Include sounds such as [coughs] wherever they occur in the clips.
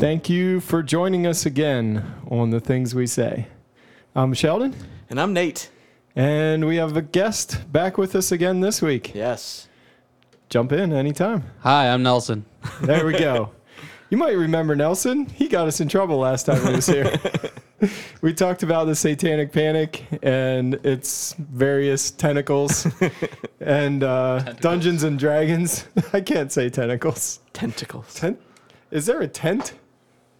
Thank you for joining us again on the things we say. I'm Sheldon, And I'm Nate. and we have a guest back with us again this week. Yes. Jump in anytime. Hi, I'm Nelson. [laughs] There we go. You might remember Nelson. He got us in trouble last time he was here. [laughs] we talked about the satanic panic and its various tentacles [laughs] and uh, Dungeons and Dragons. I can't say tentacles. Tentacles. Tent? Is there a tent?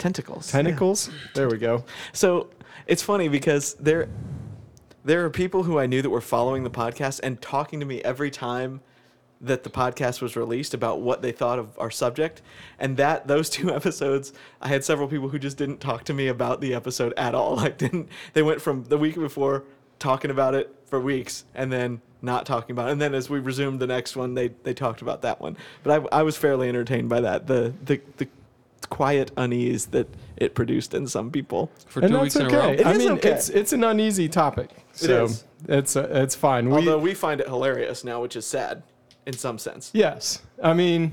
Tentacles. Tentacles? There we go. So it's funny because there there are people who I knew that were following the podcast and talking to me every time that the podcast was released about what they thought of our subject. And that those two [laughs] episodes, I had several people who just didn't talk to me about the episode at all. [laughs] Like didn't they went from the week before talking about it for weeks and then not talking about it. And then as we resumed the next one, they, they talked about that one. But I, I was fairly entertained by that. The, the, the quiet unease that it produced in some people. For and two that's weeks in a okay. row. It I is mean, okay. it's it's an uneasy topic, so is. it's uh, it's fine. We, Although we find it hilarious now, which is sad in some sense. Yes. I mean,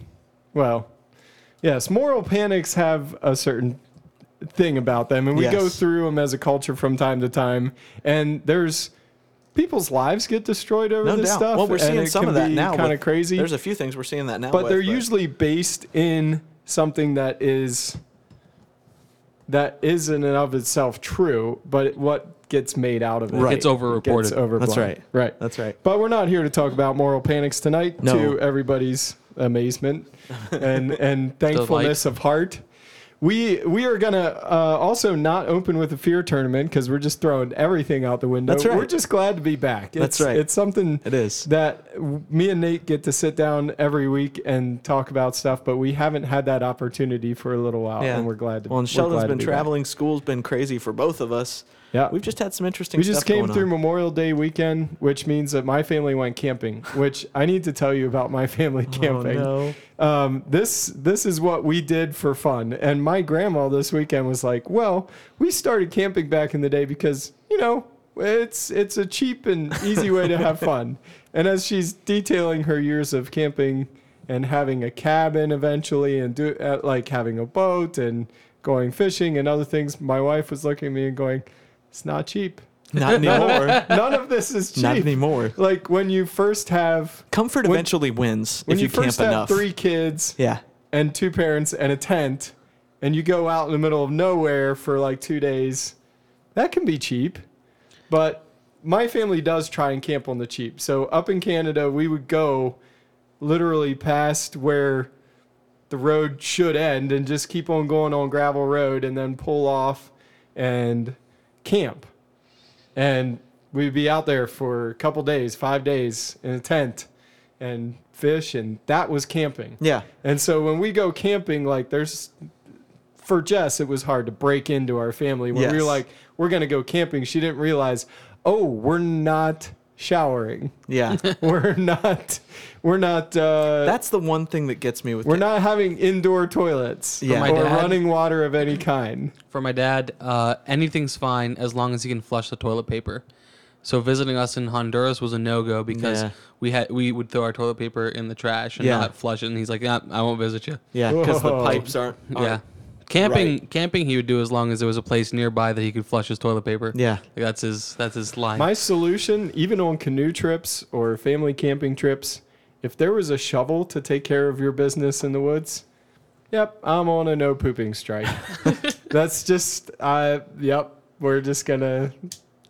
well, yes, moral panics have a certain thing about them, and we go through them as a culture from time to time, and there's people's lives get destroyed over No this doubt. stuff. well, we're and seeing it some of that now. Kind of crazy. There's a few things we're seeing that now. but with, they're usually based in something that is that is in and of itself true, but what gets made out of it Right. It's overreported. gets overblown. That's right. Right. That's right. But we're not here to talk about moral panics tonight. No. To everybody's amazement and and thankfulness of heart, we we are gonna uh, also not open with a fear tournament because we're just throwing everything out the window. That's right. We're just glad to be back. That's It's- right. It's something It is. that w- me and Nate get to sit down every week and talk about stuff, but we haven't had that opportunity for a little while, Yeah. and we're glad to. Well, and Sheldon's been be back. traveling. School's been crazy for both of us. Yeah, We've just had some interesting we just came through on. Memorial Day weekend, which means that my family went camping. Which I need to tell you about my family camping. Oh, no. Um, this this is what we did for fun, and my grandma this weekend was like, "Well, we started camping back in the day because you know it's it's a cheap and easy way to have fun." [laughs] And as she's detailing her years of camping and having a cabin eventually, and do uh, like having a boat and going fishing and other things, my wife was looking at me and going, "It's not cheap. Not anymore. None of this is cheap." Not anymore. Like when you first have Comfort When- eventually wins when if you, you, camp first have enough. three kids yeah. and two parents and a tent and you go out in the middle of nowhere for like two days that can be cheap but my family does try and camp on the cheap so up in canada we would go literally past where the road should end and just keep on going on gravel road and then pull off and camp and we'd be out there for a couple days five days in a tent and fish and that was camping Yeah. and so when we go camping, like there's for Jess, it was hard to break into our family. When we were like, we're gonna go camping, she didn't realize, oh, we're not showering. Yeah. [laughs] we're not we're not uh That's the one thing that gets me with we're camp- not having indoor toilets Yeah. my or dad- running water of any kind. For my dad, uh, anything's fine as long as he can flush the toilet paper. So visiting us in Honduras was a no go because Yeah. we had we would throw our toilet paper in the trash and Yeah. not flush it. And he's like, "Yeah, I won't visit you." Yeah, because the Whoa. pipes aren't. aren't yeah, camping right. camping he would do as long as there was a place nearby that he could flush his toilet paper. Yeah. Like, that's his that's his line. My solution, even on canoe trips or family camping trips, if there was a shovel to take care of your business in the woods, yep, I'm on a no pooping strike. [laughs] That's just, I, yep, we're just gonna.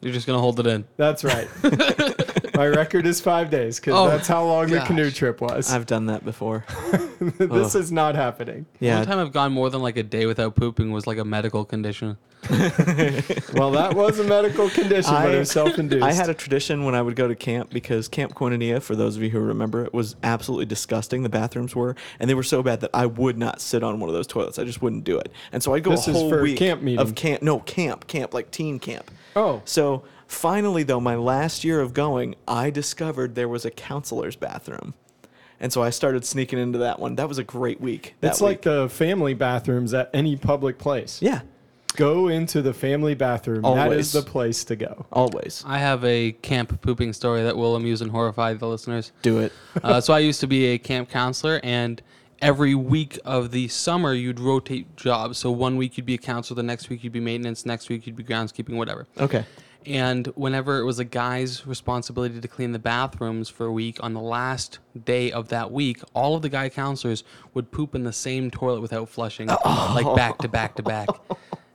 You're just gonna hold it in. That's right. [laughs] My record is five days because Oh, that's how long the gosh. canoe trip was. I've done that before. [laughs] this is not happening. Yeah. only time I've gone more than like a day without pooping was like a medical condition. [laughs] Well, that was a medical condition, but it was I- self-induced. I had a tradition when I would go to camp because Camp Quintanilla, for those of you who remember it, was absolutely disgusting. The bathrooms were, and they were so bad that I would not sit on one of those toilets. I just wouldn't do it. And so I'd go This a is whole for week camp meeting. of camp. No, camp, camp, like teen camp. oh, So finally, though, my last year of going, I discovered there was a counselor's bathroom. And so I started sneaking into that one. That was a great week. That it's like the family bathrooms at any public place. yeah, Go into the family bathroom. That Always. is the place to go. always I have a camp pooping story that will amuse and horrify the listeners. do it. [laughs] uh, so I used to be a camp counselor, and every week of the summer you'd rotate jobs. So one week you'd be a counselor, the next week you'd be maintenance, next week you'd be groundskeeping, whatever. Okay. And whenever it was a guy's responsibility to clean the bathrooms for a week, on the last day of that week, all of the guy counselors would poop in the same toilet without flushing, like back to back to back.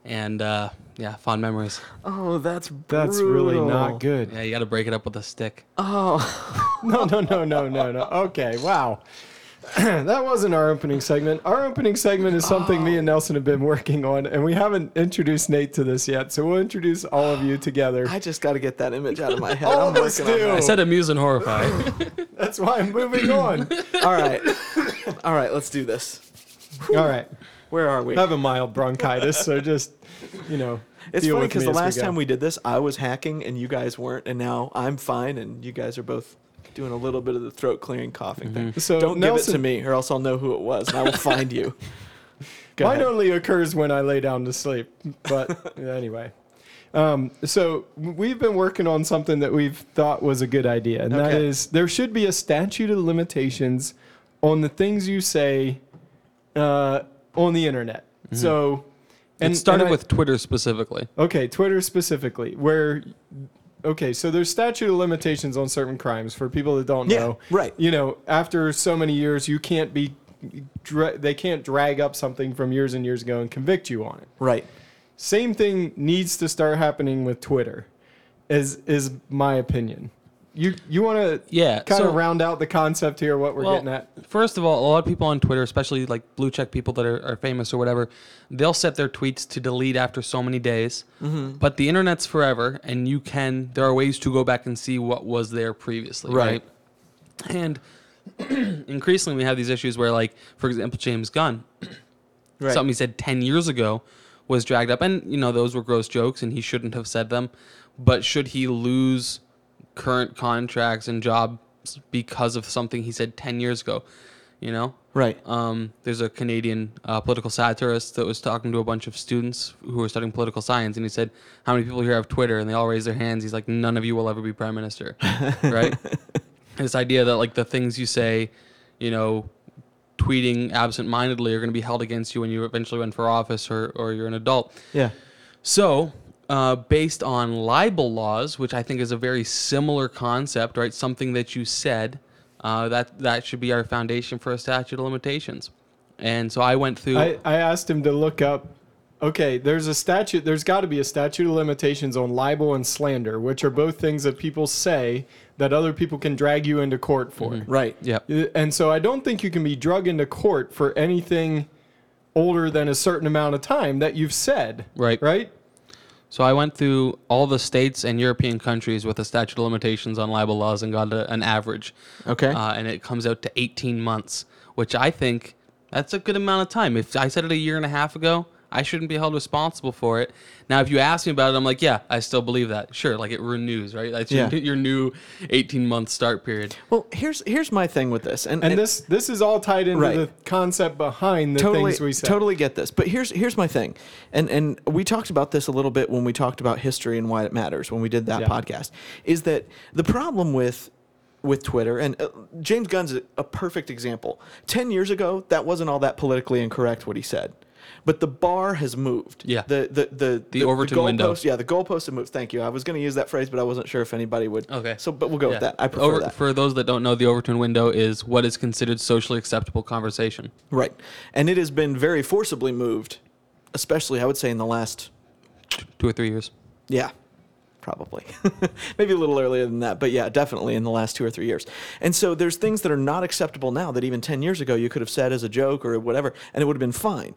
And uh, yeah, fond memories. Oh, that's That's really not good. Yeah, you got to break it up with a stick. Oh. [laughs] No, no, no, no, no, no. Okay, wow. [clears throat] that wasn't our opening segment. Our opening segment is something me and Nelson have been working on, and we haven't introduced Nate to this yet. So we'll introduce all of you together. I just got to get that image out of my head. [laughs] All I'm of us on do. I said amuse and horrify. [laughs] That's why I'm moving on. [laughs] All right. All right, let's do this. all right. Where are we? I have a mild bronchitis, so just, you know. It's deal funny because the as we last time we did this, I was hacking and you guys weren't, and now I'm fine and you guys are both doing a little bit of the throat clearing coughing thing. So Don't give it to me, or else I'll know who it was and I will find you. [laughs] [laughs] Go Mine ahead. only occurs when I lay down to sleep. But [laughs] anyway. Um, so we've been working on something that we've thought was a good idea, and that Okay. is there should be a statute of limitations on the things you say uh, on the internet. So, it started I- with Twitter specifically. okay, Twitter specifically, where okay, so there's statute of limitations on certain crimes for people that don't Yeah, know. right. You know, after so many years, you can't be. Dra- they can't drag up something from years and years ago and convict you on it. Right. Same thing needs to start happening with Twitter, is is my opinion. You you want to Yeah, kind so- of round out the concept here, what we're Well, getting at. First of all, a lot of people on Twitter, especially like blue check people that are, are famous or whatever, they'll set their tweets to delete after so many days. Mm-hmm. But the internet's forever, and you can. There are ways to go back and see what was there previously, Right. right? And [clears throat] increasingly, we have these issues where, like, for example, James Gunn, Right. something he said 10 years ago was dragged up and you know those were gross jokes and he shouldn't have said them but should he lose current contracts and jobs because of something he said 10 years ago you know? Right. um, there's a canadian uh, political satirist that was talking to a bunch of students who were studying political science and he said how many people here have twitter? And they all raised their hands. He's like none of you will ever be prime minister. [laughs] Right? This idea that like the things you say you know tweeting absent-mindedly are going to be held against you when you eventually run for office or, or you're an adult. Yeah. so uh, based on libel laws which i think is a very similar concept right something that you said uh, that that should be our foundation for a statute of limitations and so i went through I, I asked him to look up. Okay, there's a statute. There's got to be a statute of limitations on libel and slander, which are both things that people say that other people can drag you into court for. Right. yeah Uh, And so I don't think you can be drug into court for anything older than a certain amount of time that you've said. Right. Right? So I went through all the states and European countries with a statute of limitations on libel laws and got a, an average. Okay. Uh, and it comes out to 18 months, which I think that's a good amount of time. If I said it a year and a half ago, I shouldn't be held responsible for it. Now, if you ask me about it, I'm like, yeah, I still believe that. Sure, like it renews, right? That's your, Yeah. your new 18 month start period. Well, here's here's my thing with this, and, And this this is all tied into Right. the concept behind the totally, things we said. totally get this. But here's here's my thing, and and we talked about this a little bit when we talked about history and why it matters when we did that Yeah. podcast. Is that the problem with with Twitter and uh, James Gunn's a, a perfect example. Ten years ago, that wasn't all that politically incorrect what he said. But the bar has moved. Yeah. The the the The Overton window. goalpost- Yeah, the goalpost has moved. Thank you. I was going to use that phrase, but I wasn't sure if anybody would. Okay. So, but we'll go with that. I prefer Over, that. For those that don't know, the Overton window is what is considered socially acceptable conversation. Right. And it has been very forcibly moved, especially I would say in the last Two or three years. yeah. probably. [laughs] Maybe a little earlier than that, but yeah, definitely in the last two or three years. And so there's things that are not acceptable now that even 10 years ago you could have said as a joke or whatever, and it would have been fine.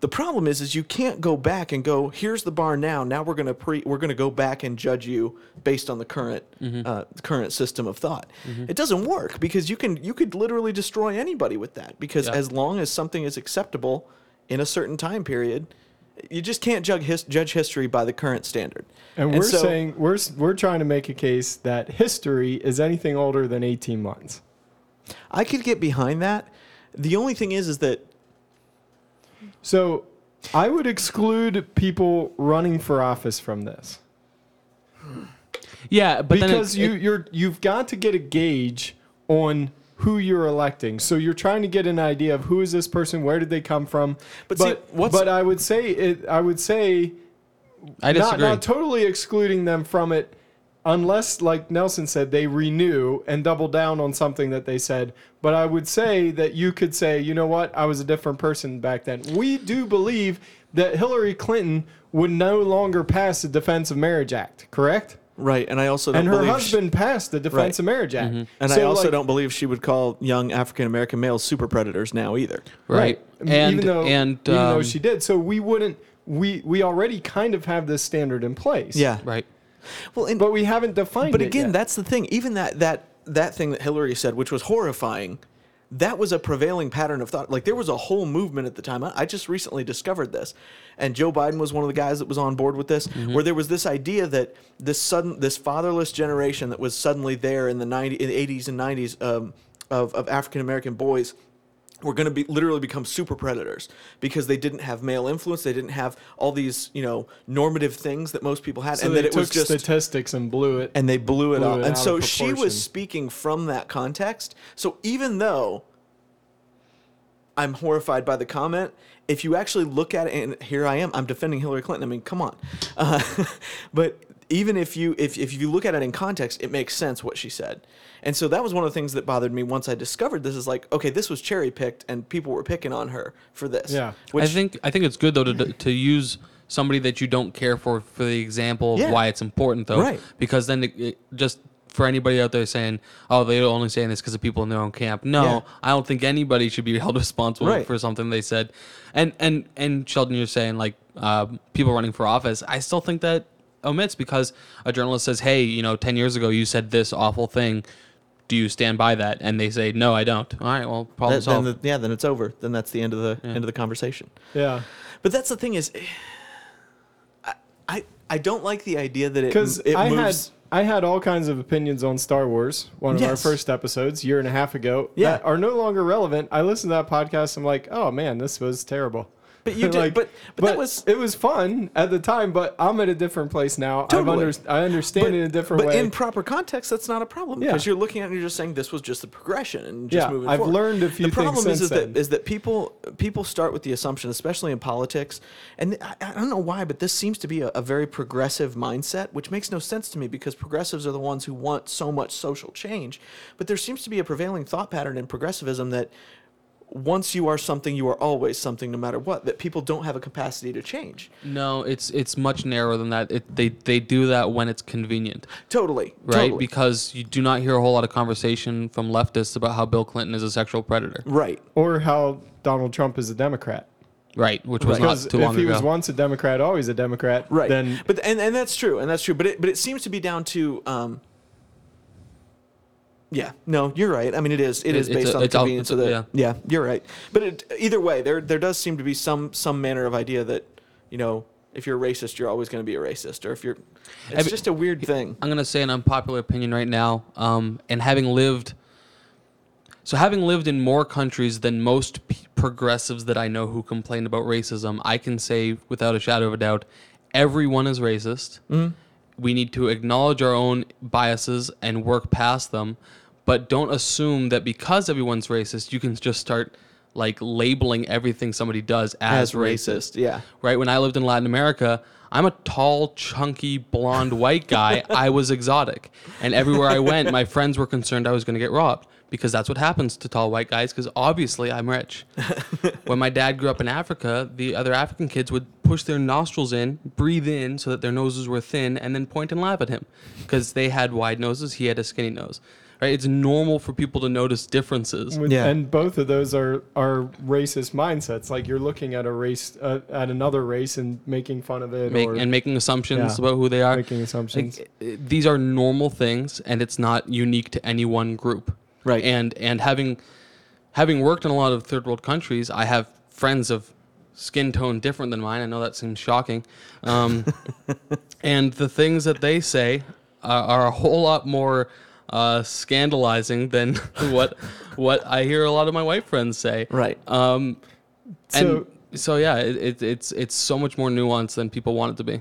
The problem is, is you can't go back and go. Here's the bar now. Now we're gonna pre. We're gonna go back and judge you based on the current uh, current system of thought. It doesn't work because you can you could literally destroy anybody with that. Because Yeah. as long as something is acceptable in a certain time period, you just can't judge his, judge history by the current standard. And we're so- saying we're we're trying to make a case that history is anything older than 18 months. I could get behind that. The only thing is, is that So I would exclude people running for office from this Yeah, but because it, you it- you're you've got to get a gauge on who you're electing. So you're trying to get an idea of who is this person, where did they come from. But But see, but, I would say it. I would say I not, disagree. not totally excluding them from it unless like nelson said they renew and double down on something that they said. But i would say that you could say you know what? I was a different person back then. We do believe that hillary clinton would no longer pass the defense of marriage act correct? Right, and I also don't and her believe husband passed the defense Right. of marriage act. And I also like, don't believe she would call young African American males super predators now either. right. And even though and even though um, she did. So we wouldn't we we already kind of have this standard in place. Yeah, right. Well, and, but we haven't defined but again, yet. that's the thing. Even that that that thing that Hillary said, which was horrifying, that was a prevailing pattern of thought. Like there was a whole movement at the time. I, I just recently discovered this, and Joe Biden was one of the guys that was on board with this, where there was this idea that this sudden this fatherless generation that was suddenly there in the 90 in the 80s and 90s um, of of African American boys were going to be literally become super predators because they didn't have male influence they didn't have all these you know normative things that most people had so and they that it took was just statistics and blew it and they blew it blew up. it and so she was speaking from that context. So even though I'm horrified by the comment, if you actually look at it, and here I am, I'm defending Hillary Clinton. I mean, come on. Uh, [laughs] but even if you if, if you look at it in context, it makes sense what she said. And so that was one of the things that bothered me once I discovered this is like, okay, this was cherry picked and people were picking on her for this. Yeah. Which, I think I think it's good though to to use somebody that you don't care for for the example of Yeah. why it's important though, Right. Because then it, it just for anybody out there saying, "Oh, they're only saying this because of people in their own camp." No, Yeah. I don't think anybody should be [laughs] held responsible Right. for something they said. And and and Sheldon, you're saying like uh, people running for office. I still think that omits because a journalist says, "Hey, you know, ten years ago you said this awful thing." Do you stand by that? And they say, "No, I don't." All right, well, problem then solved. the, yeah, then it's over. Then that's the end of the end of the conversation. yeah But that's the thing is, I I, I don't like the idea that it because it I moves. had I had all kinds of opinions on Star Wars. One of our first episodes, year and a half ago, Yeah. that are no longer relevant. I listened to that podcast. I'm like, oh man, this was terrible. But you [laughs] did- but- but that was- it was fun at the time. But I'm at a different place now. I've Totally. under, I understand but, it in a different but way. in proper context, that's not a problem Yeah. because you're looking at it and you're just saying this was just the progression and just Yeah, moving I've forward. learned a few The problem is, is that is that people people start with the assumption, especially in politics, and I, I don't know why, but this seems to be a, a very progressive mindset, which makes no sense to me because progressives are the ones who want so much social change, but there seems to be a prevailing thought pattern in progressivism that once you are something, you are always something, no matter what. That people don't have a capacity to change. No, it's it's much narrower than that. It, they they do that when it's convenient, Totally, right? Totally. Because you do not hear a whole lot of conversation from leftists about how Bill Clinton is a sexual predator, right. or how Donald Trump is a Democrat. right? Which was Because not too if he ago. was once a Democrat, always a Democrat, right Then but and, and that's true and that's true but it but it seems to be down to um yeah. No you're right. I mean it is it It- is based a- on the it's all- convenience of the yeah. you're right. But it, either way there there does seem to be some some manner of idea that you know if you're a racist you're always going to be a racist or if you're it's mean- just a weird thing. I'm gonna say an unpopular opinion right now, um, and having lived, so having lived in more countries than most p- progressives that I know who complain about racism, I can say without a shadow of a doubt, everyone is racist. We need to acknowledge our own biases and work past them, but don't assume that because everyone's racist, you can just start like labeling everything somebody does as, as racist yeah right? When I lived in Latin America, I'm a tall, chunky, blonde white guy. [laughs] I was exotic. And everywhere I went, my friends were concerned I was going to get robbed because that's what happens to tall white guys because obviously I'm rich. [laughs] when my dad grew up in Africa, the other African kids would push their nostrils in, breathe in so that their noses were thin, and then point and laugh at him because they had wide noses, he had a skinny nose. Right? It's normal for people to notice differences. With- Yeah. And both of those are are racist mindsets. Like you're looking at a race uh, at another race and making fun of it Make, or and making assumptions Yeah. about who they are. making assumptions. Like, uh, these are normal things, and it's not unique to any one group. Right. And and having having worked in a lot of third world countries, I have friends of skin tone different than mine. I know that seems shocking, um, [laughs] and the things that they say are, are a whole lot more uh, scandalizing than [laughs] what what I hear a lot of my white friends say. Right. Um, So- and so yeah, it, it, it's it's so much more nuanced than people want it to be.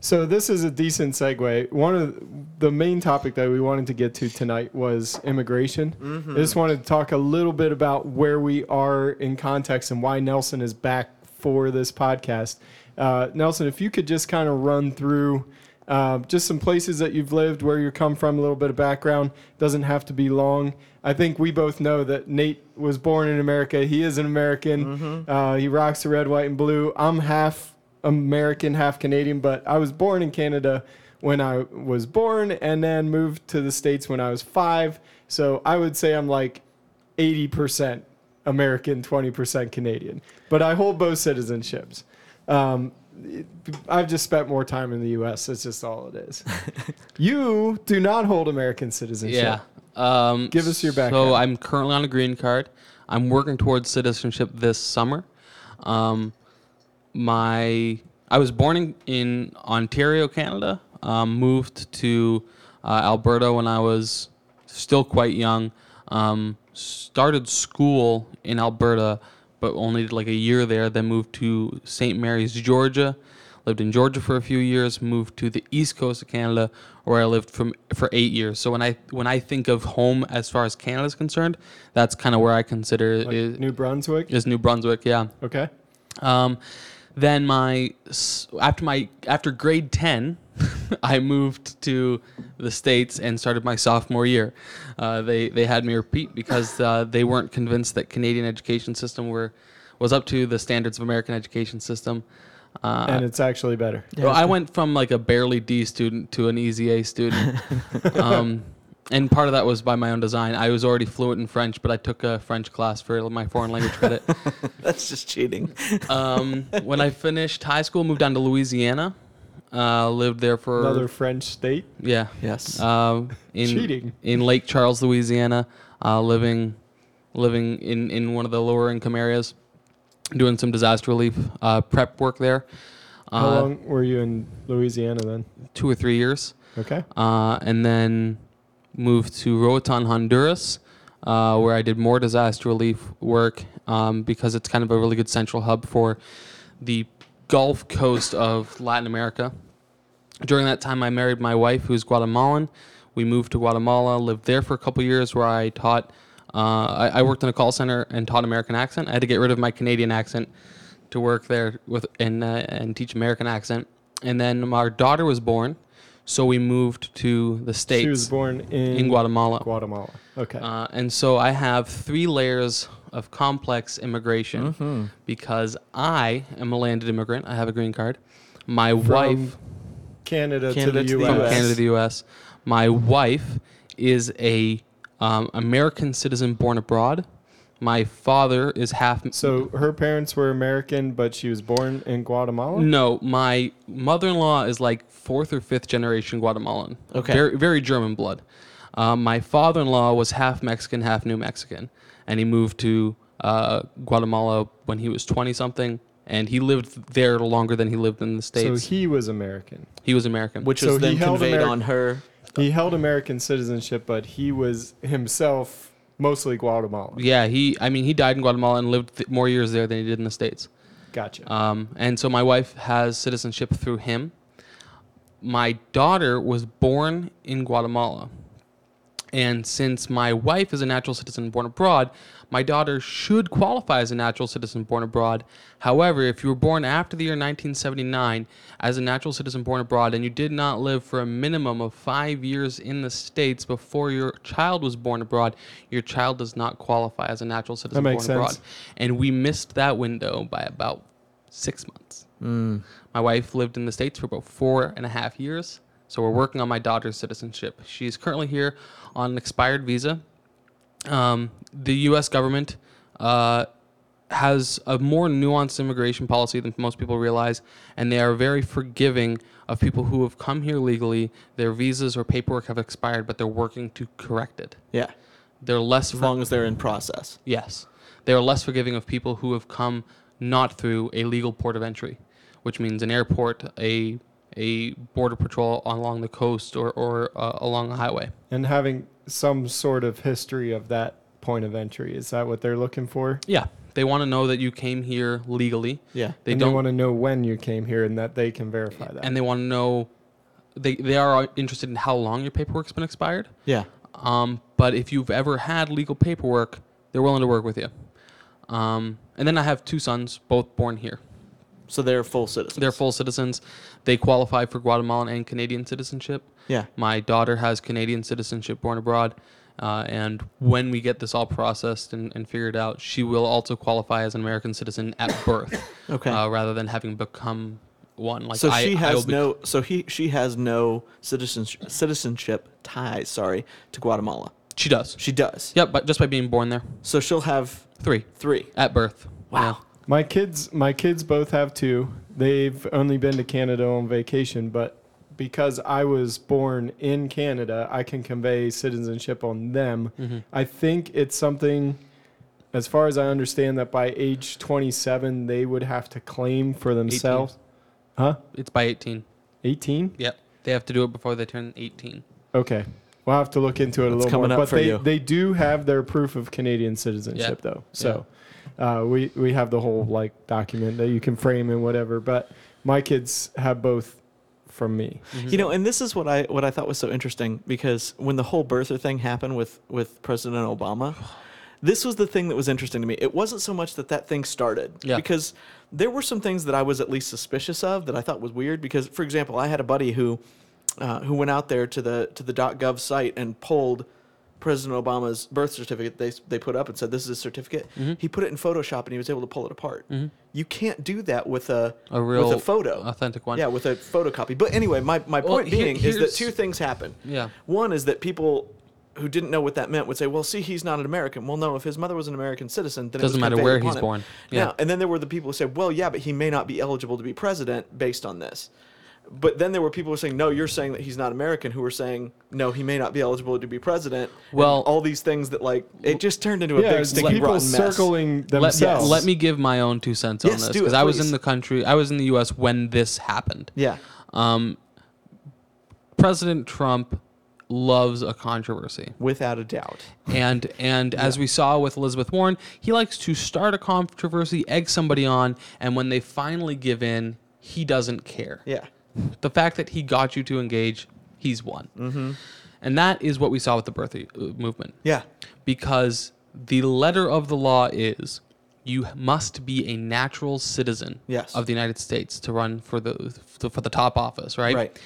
So this is a decent segue. One of the main topic that we wanted to get to tonight was immigration. I just wanted to talk a little bit about where we are in context and why Nelson is back for this podcast. Uh, Nelson, if you could just kind of run through uh, just some places that you've lived, where you come from, a little bit of background. Doesn't have to be long. I think we both know that Nate was born in America. He is an American. Uh, he rocks the red, white, and blue. I'm half American, half Canadian, but I was born in Canada when I was born and then moved to the States when I was five. So I would say I'm like 80% American, 20% Canadian. But I hold both citizenships. Um, I've just spent more time in the U.S. That's just all it is. you do not hold American citizenship. Yeah. Um, Give us your background. So. I'm currently on a green card. I'm working towards citizenship this summer. Um, my I was born in, in Ontario, Canada. Um, moved to uh, Alberta when I was still quite young. Um, started school in Alberta, but only did like a year there. Then moved to St. Mary's, Georgia. Lived in Georgia for a few years. Moved to the east coast of Canada, where I lived from for eight years. So when I when I think of home as far as Canada is concerned, that's kind of where I consider Like is, New Brunswick. is New Brunswick. Yeah. Okay. Um, then my after my after grade ten, [laughs] I moved to the states and started my sophomore year. Uh, they they had me repeat because uh, they weren't convinced that Canadian education system were was up to the standards of American education system. Uh, and it's actually better. well, I went from like a barely D student to an easy A student. [laughs] um, and part of that was by my own design. I was already fluent in French, but I took a French class for my foreign language credit. [laughs] That's just cheating. Um, when I finished high school, moved down to Louisiana. Uh, lived there for Another French state. yeah. Yes. Um, in Cheating. in Lake Charles, Louisiana, uh, living living in in one of the lower income areas, doing some disaster relief uh, prep work there. How Uh, long were you in Louisiana then? Two or three years. Okay. uh, and then moved to Roatan, Honduras, uh, where I did more disaster relief work um, because it's kind of a really good central hub for the Gulf Coast of Latin America. During that time, I married my wife, who's Guatemalan. We moved to Guatemala, lived there for a couple years, where I taught. Uh, I, I worked in a call center and taught American accent. I had to get rid of my Canadian accent to work there with and uh, and teach American accent. And then our daughter was born, so we moved to the states She was born in, in Guatemala. Guatemala. Okay. Uh, and so I have three layers of complex immigration Mm-hmm. because I am a landed immigrant. I have a green card. My wife Canada, Canada to to the from U.S. US. Canada to the U.S. My wife is a um, American citizen born abroad. My father is half. So her parents were American, but she was born in Guatemala. No, my mother-in-law is like fourth or fifth generation Guatemalan. Okay. Very, very German blood. Um, my father-in-law was half Mexican, half New Mexican, and he moved to uh, Guatemala when he was twenty-something, and he lived there longer than he lived in the States. So states. he was American. he was American. Which So was he then held conveyed Ameri- on her. He held American citizenship, but he was himself mostly Guatemalan. yeah, he. I mean, he died in Guatemala and lived th- more years there than he did in the states. Gotcha. Um, and so my wife has citizenship through him. My daughter was born in Guatemala. And since my wife is a natural citizen born abroad, my daughter should qualify as a natural citizen born abroad. However, if you were born after the year 1979 as a natural citizen born abroad and you did not live for a minimum of five years in the States before your child was born abroad, your child does not qualify as a natural citizen makes born sense. abroad. And we missed that window by about six months. Mm. My wife lived in the States for about four and a half years. So we're working on my daughter's citizenship. She's currently here on an expired visa. Um, the U.S. government uh, has a more nuanced immigration policy than most people realize, and they are very forgiving of people who have come here legally. Their visas or paperwork have expired, but they're working to correct it. Yeah. They're less As for- long as they're in process. Yes. They are less forgiving of people who have come not through a legal port of entry, which means an airport, a a border patrol along the coast or, or uh, along a highway. And having some sort of history of that point of entry. Is that what they're looking for? Yeah. They want to know that you came here legally. Yeah. They and don't they want to know when you came here and that they can verify that. and they want to know they, they are interested in how long your paperwork's been expired. Yeah. Um, but if you've ever had legal paperwork, they're willing to work with you. Um, and then I have two sons, both born here. So they're full citizens. They're full citizens. They qualify for Guatemalan and Canadian citizenship. Yeah. My daughter has Canadian citizenship born abroad. Uh, and when we get this all processed and, and figured out, she will also qualify as an American citizen at [coughs] birth, Okay. uh, rather than having become one. Like so I, she has be- no. So he she has no citizenship citizenship ties. Sorry to Guatemala. She does. She does. Yep, but just by being born there, So she'll have three three. at birth. Wow. My kids, my kids both have two. They've only been to Canada on vacation, but because I was born in Canada, I can convey citizenship on them. Yeah. hmm I think it's something, as far as I understand, that by age 27 they would have to claim for themselves. Huh? It's by 18. 18? Yep. They have to do it before they turn 18. Okay. We'll have to look into it a That's little more. up But for they, you. they do have their proof of Canadian citizenship, though. So uh, we, we have the whole like document that you can frame and whatever. But my kids have both from me. You know, and this is what I what I thought was so interesting because when the whole birther thing happened with with President Obama, this was the thing that was interesting to me. It wasn't so much that that thing started Yeah. because there were some things that I was at least suspicious of that I thought was weird because for example, I had a buddy who uh, who went out there to the to the .gov site and pulled President Obama's birth certificate they they put up and said this is his certificate. Mhm. He put it in Photoshop and he was able to pull it apart. Mhm. You can't do that with a A real with a photo. authentic one. Yeah, with a photocopy. But anyway, my, my Well, point here- being is that two things happen. Yeah. One is that people who didn't know what that meant would say, "Well, see, he's not an American." Well, no, if his mother was an American citizen, then it Doesn't was matter where he's him. born. Yeah. Now, and then there were the people who said, "Well, yeah, but he may not be eligible to be president based on this." But then there were people who were saying, "No, you're saying that he's not American." Who were saying, "No, he may not be eligible to be president." and Well- all these things that like it just turned into a yeah, big it's sticky people rotten mess. circling Let, themselves. let me give my own two cents on this do it, because I was please. in the country. I was in the U.S. when this happened. Yeah, Um, President Trump loves a controversy, without a doubt. and and as we saw with Elizabeth Warren, he likes to start a controversy, egg somebody on, and when they finally give in, he doesn't care. Yeah. The fact that he got you to engage, he's won, Mm-hmm. and that is what we saw with the birth uh, movement. Yeah. because the letter of the law is you must be a natural citizen Yes. of the United States to run for the for the top office, right? Right.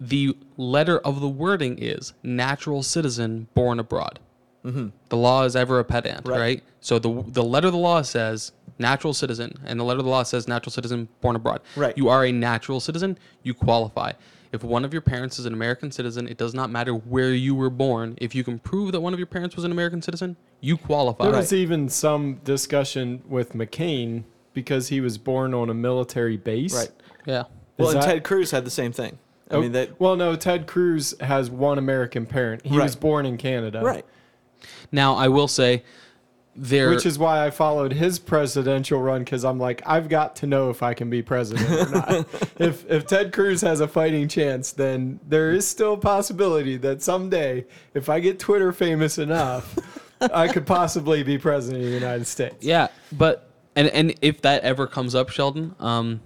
The letter of the wording is natural citizen born abroad. Mm-hmm. The law is ever a pedant, Right. right? So the the letter of the law says natural citizen, and the letter of the law says natural citizen born abroad. Right. You are a natural citizen. You qualify. If one of your parents is an American citizen, it does not matter where you were born. If you can prove that one of your parents was an American citizen, you qualify. There was even some discussion with McCain because he was born on a military base. Right. Yeah. Well, Is and that- Ted Cruz had the same thing. I Oh, mean that. well, no, Ted Cruz has one American parent. He was born in Canada. Right. Now I will say, Which is why I followed his presidential run because I'm like, I've got to know if I can be president or not. [laughs] if if Ted Cruz has a fighting chance, then there is still a possibility that someday, if I get Twitter famous enough, [laughs] I could possibly be president of the United States. Yeah, but and and if that ever comes up, Sheldon, um,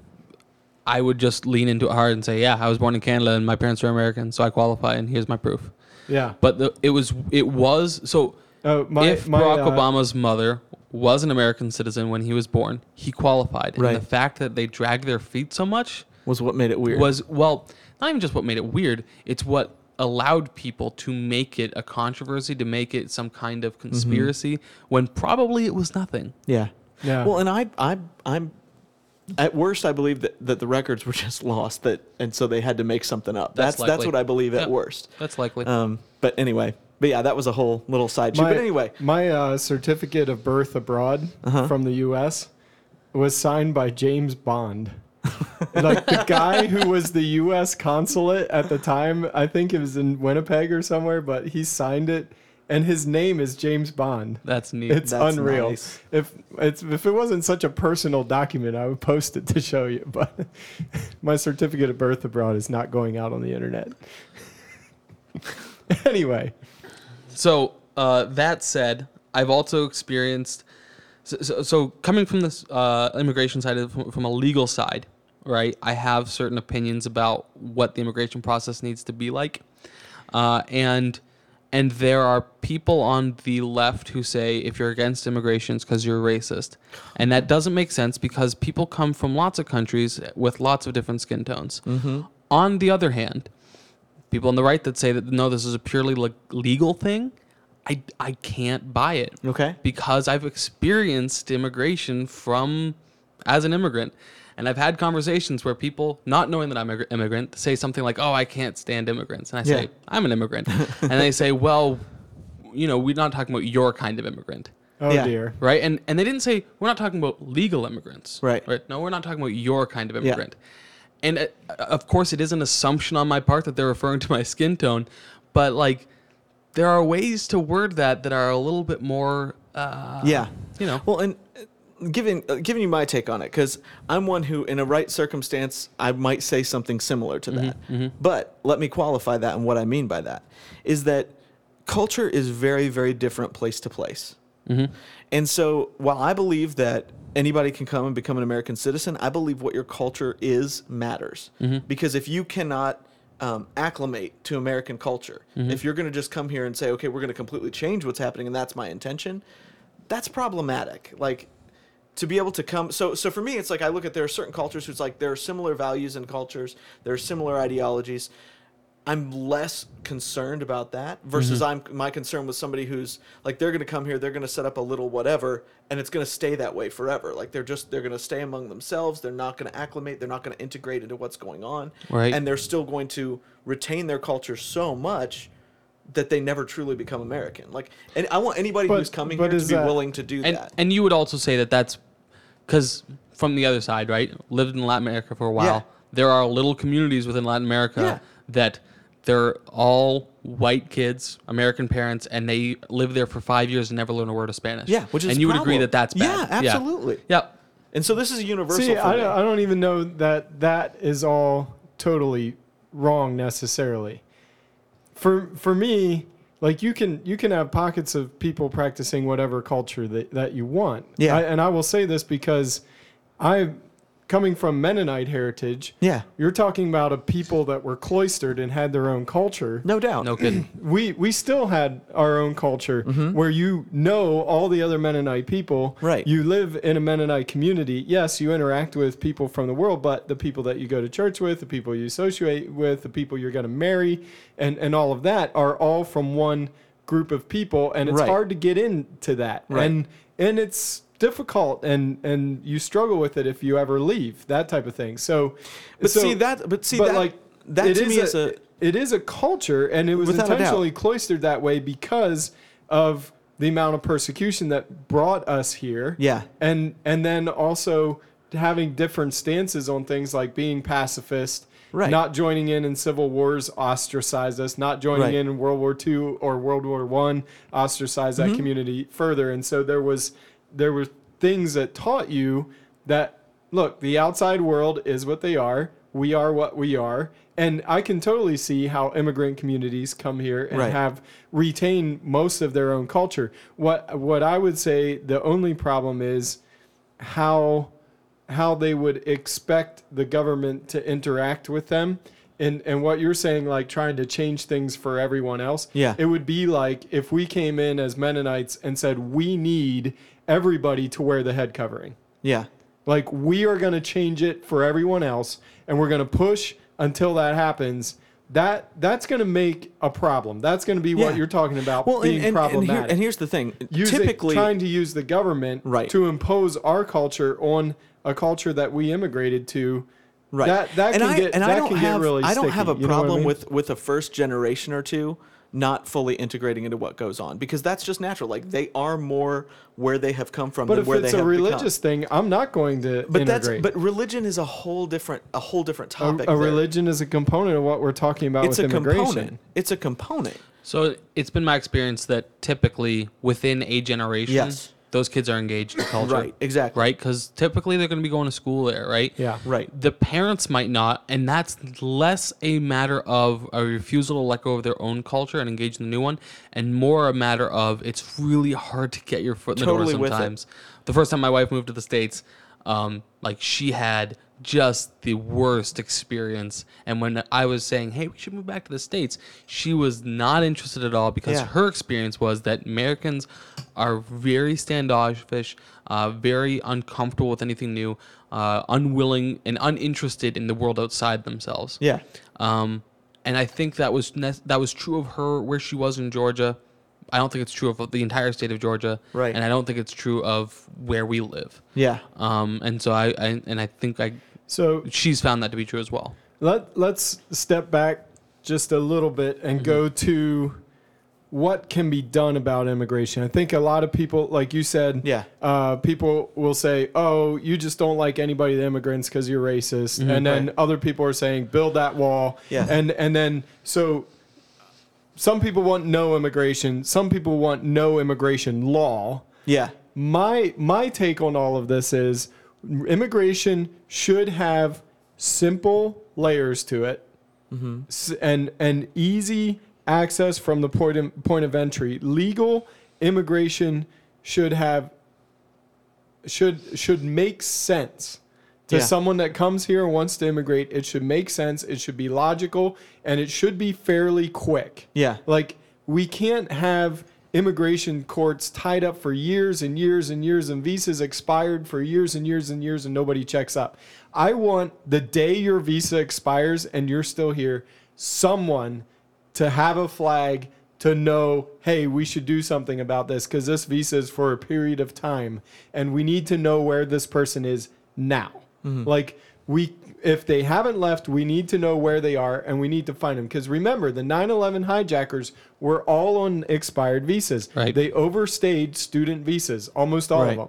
I would just lean into it hard and say, yeah, I was born in Canada and my parents are American, so I qualify, and here's my proof. Yeah. But the, it was it was so. Oh, my, if my, Barack uh, Obama's mother was an American citizen when he was born, he qualified. Right. And the fact that they dragged their feet so much Was what made it weird. was well, not even just what made it weird. It's what allowed people to make it a controversy, to make it some kind of Mm-hmm. conspiracy, when probably it was nothing. yeah. Yeah. Well, and I I I'm at worst, I believe that, that the records were [laughs] just lost. That and so they had to make something up. That's That's that's, what I believe at Yep. worst. That's likely. Um, but anyway, but yeah, that was a whole little side shoot. My, But anyway, my uh, certificate of birth abroad Uh-huh. from the U.S. was signed by James Bond. [laughs] like the guy who was the U.S. consulate at the time, I think it was in Winnipeg or somewhere, but he signed it, and his name is James Bond. That's neat. It's That's unreal. nice. If it's if it wasn't such a personal document, I would post it to show you. But [laughs] my certificate of birth abroad is not going out on the internet. [laughs] anyway, So uh, that said, I've also experienced. So, so, so coming from this uh, immigration side, of, from a legal side, right? I have certain opinions about what the immigration process needs to be like, uh, and and there are people on the left who say if you're against immigration, it's because you're racist, and that doesn't make sense because people come from lots of countries with lots of different skin tones. On the other hand, people on the right that say that no, this is a purely le- legal thing, I, I can't buy it okay. because I've experienced immigration from as an immigrant. And I've had conversations where people, not knowing that I'm an immigrant, say something like, "Oh, I can't stand immigrants," and I say, Yeah. "I'm an immigrant," [laughs] and they say, "Well, you know, we're not talking about your kind of immigrant." oh Yeah. dear. right? And and they didn't say we're not talking about legal immigrants, Right. Right? No, we're not talking about your kind of immigrant. And uh, of course, it is an assumption on my part that they're referring to my skin tone, but like, there are ways to word that that are a little bit more, uh, Yeah. you know, Well, and uh, giving uh, giving you my take on it, because I'm one who, in a right circumstance, I might say something similar to that. But let me qualify that, and what I mean by that is that culture is very, very different place to place. And so, while I believe that anybody can come and become an American citizen, I believe what your culture is matters. Because if you cannot um, acclimate to American culture, if you're going to just come here and say, okay, we're going to completely change what's happening, and that's my intention, that's problematic. Like, to be able to come so so for me it's like i look at there are certain cultures who's like there are similar values and cultures there are similar ideologies i'm less concerned about that versus mm-hmm. i'm my concern with somebody who's like they're going to come here they're going to set up a little whatever and it's going to stay that way forever like they're just they're going to stay among themselves they're not going to acclimate they're not going to integrate into what's going on Right. and they're still going to retain their culture so much that they never truly become American. Like, and I want anybody But- who's coming here to be that- willing to do and that. and you would also say that that's because from the other side, right? Lived in Latin America for a while. Yeah. There are little communities within Latin America Yeah. that they're all white kids, American parents, and they live there for five years and never learn a word of Spanish. Yeah, which is and a you would agree that that's bad. Yeah, absolutely. Yeah. And so this is a universal. See, for I, me. don't- I don't even know that that is all totally wrong necessarily. For for me, like you can you can have pockets of people practicing whatever culture that, that you want. Yeah. I, and I will say this because I coming from Mennonite heritage. Yeah. You're talking about a people that were cloistered and had their own culture. no doubt. No kidding. [clears throat] we we still had our own culture mm-hmm. where you know all the other Mennonite people. Right. You live in a Mennonite community. Yes, you interact with people from the world, but the people that you go to church with, the people you associate with, the people you're going to marry, and and all of that are all from one group of people, and it's Right. hard to get into that. Right. And and it's difficult and and you struggle with it if you ever leave that type of thing so But so- see that. But see but that. like that to is me is a. it is a culture and it was Without a doubt. intentionally cloistered that way because of the amount of persecution that brought us here Yeah. and and then also having different stances on things like being pacifist Right. not joining in in civil wars ostracized us not joining Right. in in world war ii or world war one ostracized Mm-hmm. that community further and so there was there were things that taught you that look the outside world is what they are. We are what we are. And i can totally see how immigrant communities come here and Right. have retained most of their own culture. What what i would say the only problem is how how they would expect the government to interact with them and and what you're saying like trying to change things for everyone else Yeah. it would be like if we came in as mennonites and said we need everybody to wear the head covering Yeah. like we are going to change it for everyone else and we're going to push until that happens that that's going to make a problem. That's going to be what you're talking about Well, being and, and, and, here, and here's the thing. Using- Typically, trying to use the government Right. to impose our culture on a culture that we immigrated to. Right. That that and can I, get and that I don't can have get really I don't have a sticky, you know what I problem mean? with with a first generation or two not fully integrating into what goes on because that's just natural. Like they are more where they have come from But than if where it's they a have religious become. thing, I'm not going to But integrate. that's but religion is a whole different a whole different topic. a there. religion is a component of what we're talking about It's with a immigration. component. It's a component. So it's been my experience that typically within a generation, Yes. Those kids are engaged in culture. Right, exactly. Right? Because typically they're going to be going to school there, right? Yeah. Right. The parents might not, and that's less a matter of a refusal to let go of their own culture and engage in the new one, and more a matter of it's really hard to get your foot in the door sometimes. The first time my wife moved to the States, um, like she had just the worst experience. And when I was saying, hey, we should move back to the States, she was not interested at all because Yeah. her experience was that Americans are very standoffish, uh, very uncomfortable with anything new, uh, unwilling and uninterested in the world outside themselves. Yeah. Um, and I think that was ne- that was true of her where she was in Georgia. I don't think it's true of the entire state of Georgia. Right. And I don't think it's true of where we live. Yeah. Um, and so I, I and I think I So she's found that to be true as well. let let's step back just a little bit and go to what can be done about immigration. I think a lot of people, like you said, Yeah. uh, people will say, "Oh, you just don't like anybody the immigrants because you're racist," and then Right. other people are saying, "Build that wall." Yeah. and and then so some people want no immigration, some people want no immigration law Yeah. my my take on all of this is immigration should have simple layers to it mm-hmm. S- and and easy access from the point of, point of entry legal immigration should have should should make sense to Yeah. someone that comes here and wants to immigrate it should make sense it should be logical and it should be fairly quick Yeah. like we can't have immigration courts tied up for years and years and years and visas expired for years and years and years and nobody checks up. I want the day your visa expires and you're still here, someone to have a flag to know, hey, we should do something about this because this visa is for a period of time and we need to know where this person is now. Mm-hmm. Like we if they haven't left, we need to know where they are and we need to find them because remember, the 9/11 hijackers were all on expired visas. Right. They overstayed student visas, almost all Right. of them.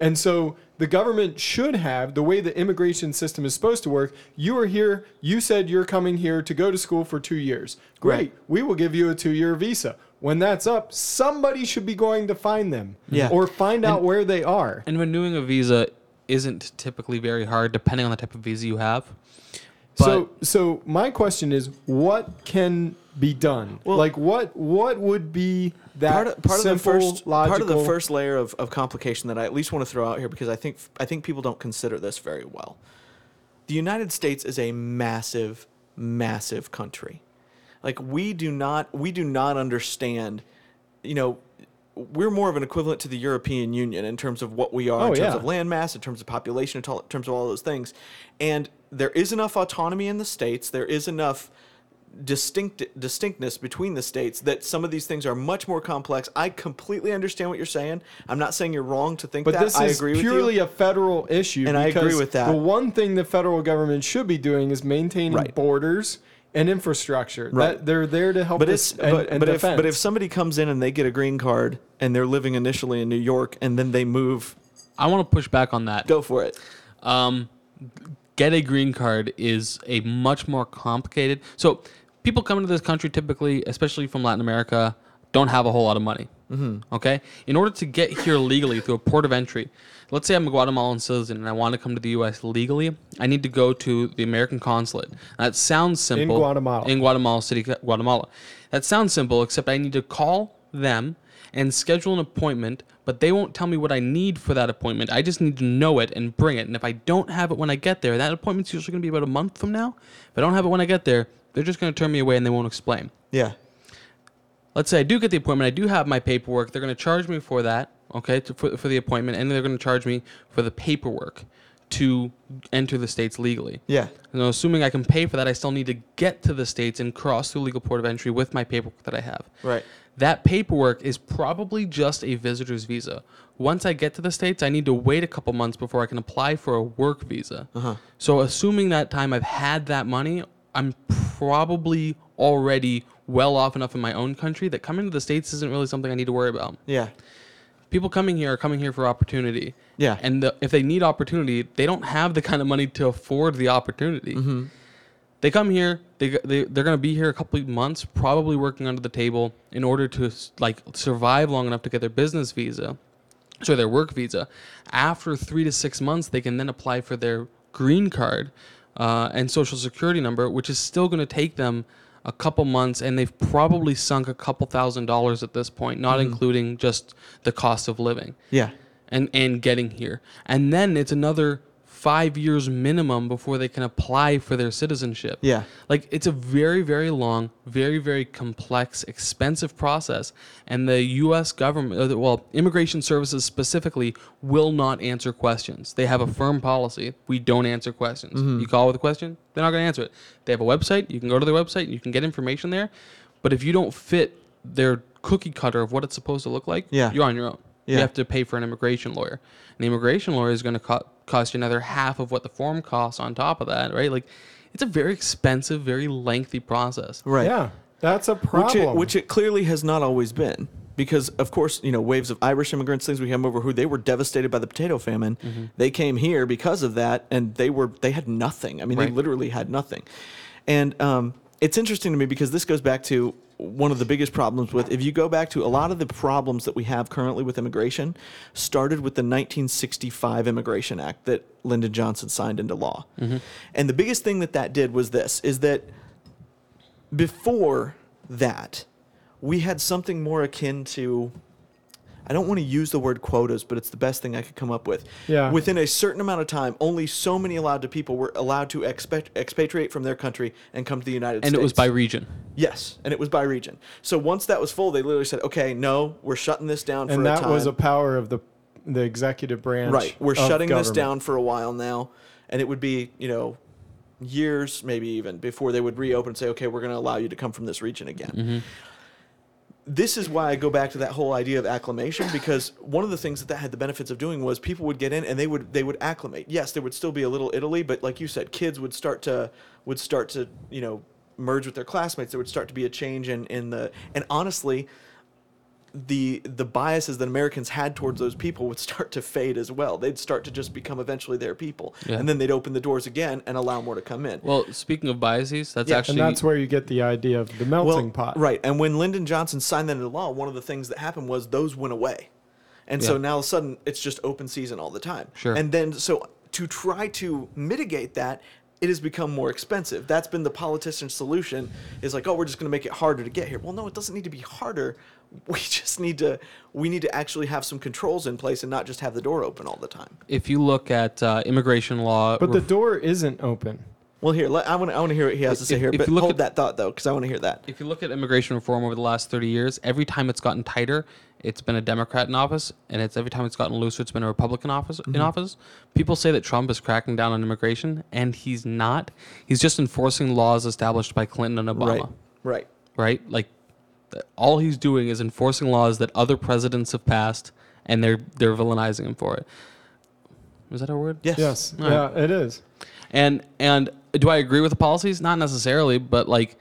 And so the government should have the way the immigration system is supposed to work. You are here, you said you're coming here to go to school for 2 years. Great. Right. We will give you a 2-year visa. When that's up, somebody should be going to find them Yeah. or find out where they are. And renewing a visa isn't typically very hard, depending on the type of visa you have. so so my question is what can be done? Well- like what what would be that part of, part of the first logical part of the first layer of, of complication that I at least want to throw out here because I think I think people don't consider this very well. The United States is a massive, massive country. Like we do not we do not understand, you know, we're more of an equivalent to the European Union in terms of what we are Oh, in terms yeah. of land mass, in terms of population, in terms of all those things. And there is enough autonomy in the states. There is enough distinct distinctness between the states that some of these things are much more complex. I completely understand what you're saying. I'm not saying you're wrong to think But that. this I is agree with purely a federal issue. And I agree with that. The one thing the federal government should be doing is maintaining Right. borders and infrastructure. Right. That they're there to help But us it's and, but, and but if but if somebody comes in and they get a green card and they're living initially in New York and then they move, I want to push back on that. go for it. Um, get a green card is a much more complicated. So people coming to this country typically, especially from Latin America, don't have a whole lot of money. Mm-hmm. Okay, in order to get here legally through a port of entry, let's say I'm a Guatemalan citizen and I want to come to the U.S. legally, I need to go to the American consulate. That sounds simple. In Guatemala. In Guatemala City, Guatemala. That sounds simple, except I need to call them and schedule an appointment, but they won't tell me what I need for that appointment. I just need to know it and bring it. And if I don't have it when I get there, that appointment's usually going to be about a month from now. If I don't have it when I get there, they're just going to turn me away and they won't explain. Yeah. Let's say I do get the appointment, I do have my paperwork. They're going to charge me for that, okay, to, for, for the appointment, and they're going to charge me for the paperwork to enter the states legally. Yeah. Know, assuming I can pay for that, I still need to get to the states and cross through legal port of entry with my paperwork that I have. Right. That paperwork is probably just a visitor's visa. Once I get to the states, I need to wait a couple months before I can apply for a work visa. Uh-huh. So, assuming that time I've had that money, I'm probably already well off enough in my own country that coming to the states isn't really something I need to worry about. Yeah. People coming here are coming here for opportunity. Yeah. And the, if they need opportunity, they don't have the kind of money to afford the opportunity. Mm-hmm. They come here. they, they, they're gonna be here a couple of months, probably working under the table in order to like survive long enough to get their business visa, so their work visa. After three to six months, they can then apply for their green card uh, and social security number, which is still gonna take them a couple months, and they've probably sunk a couple thousand dollars at this point, not mm-hmm. including just the cost of living. Yeah. and and getting here. And then it's another five years minimum before they can apply for their citizenship. Yeah. like it's a very very long very very complex expensive process and the us government uh, well immigration services specifically will not answer questions. They have a firm policy. We don't answer questions. You call with a question they're not going to answer it. They have a website. You can go to their website and you can get information there. But if you don't fit their cookie cutter of what it's supposed to look like Yeah. you're on your own you Yeah. have to pay for an immigration lawyer. And the immigration lawyer is going to co- cost you another half of what the form costs on top of that, right? Like, it's a very expensive, very lengthy process. Right. Yeah, that's a Which problem. it, which it clearly has not always been. Because of course, you know, waves of Irish immigrants, things we come over who they were devastated by the potato famine. Mm-hmm. They came here because of that, and they were they had nothing. I mean, they literally had nothing. And um, it's interesting to me because this goes back to one of the biggest problems with if you go back to a lot of the problems that we have currently with immigration started with the 1965 Immigration Act that Lyndon Johnson signed into law. Mm-hmm. And the biggest thing that that did was this is that before that, we had something more akin to. I don't want to use the word quotas, but it's the best thing I could come up with. Yeah. Within a certain amount of time, only so many allowed to people were allowed to expat- expatriate from their country and come to the United And States. And it was by region. yes, and it was by region. So once that was full, they literally said, "Okay, no, we're shutting this down for a while. and a that time." was a power of the the executive branch. right. We're of shutting this down for a while now, and it would be you know years, maybe even before they would reopen and say, "Okay, we're going to allow you to come from this region again." Mm-hmm. This is why I go back to that whole idea of acclimation because one of the things that that had the benefits of doing was people would get in and they would they would acclimate. Yes, there would still be a little Italy, but like you said, kids would start to would start to you know merge with their classmates. There would start to be a change in in the and honestly. The the biases that Americans had towards those people would start to fade as well. They'd start to just become eventually their people, Yeah. and then they'd open the doors again and allow more to come in. Well, speaking of biases, that's Yeah, actually and that's where you get the idea of the melting pot. Right. And when Lyndon Johnson signed that into law, one of the things that happened was those went away. And so now all of a sudden it's just open season all the time. Sure. And then so to try to mitigate that, it has become more expensive. That's been the politician's solution is like, oh, we're just going to make it harder to get here. Well, no, it doesn't need to be harder. [laughs] We just need to we need to actually have some controls in place and not just have the door open all the time. if you look at uh, immigration law, But the door isn't open. Well, here, let, I want to I want to hear what he has to say If- here, if but you look hold at- that thought though cuz I want to hear that. if you look at immigration reform over the last 30 years, every time it's gotten tighter, it's been a Democrat in office, and it's every time it's gotten looser, it's been a Republican office in office. People say that Trump is cracking down on immigration, and he's not. He's just enforcing laws established by Clinton and Obama, Right. Right. right? Like, th- all he's doing is enforcing laws that other presidents have passed, and they're they're villainizing him for it. Was that a word? Yes. Yes. All right. Yeah, it is. And and do I agree with the policies? Not necessarily, but like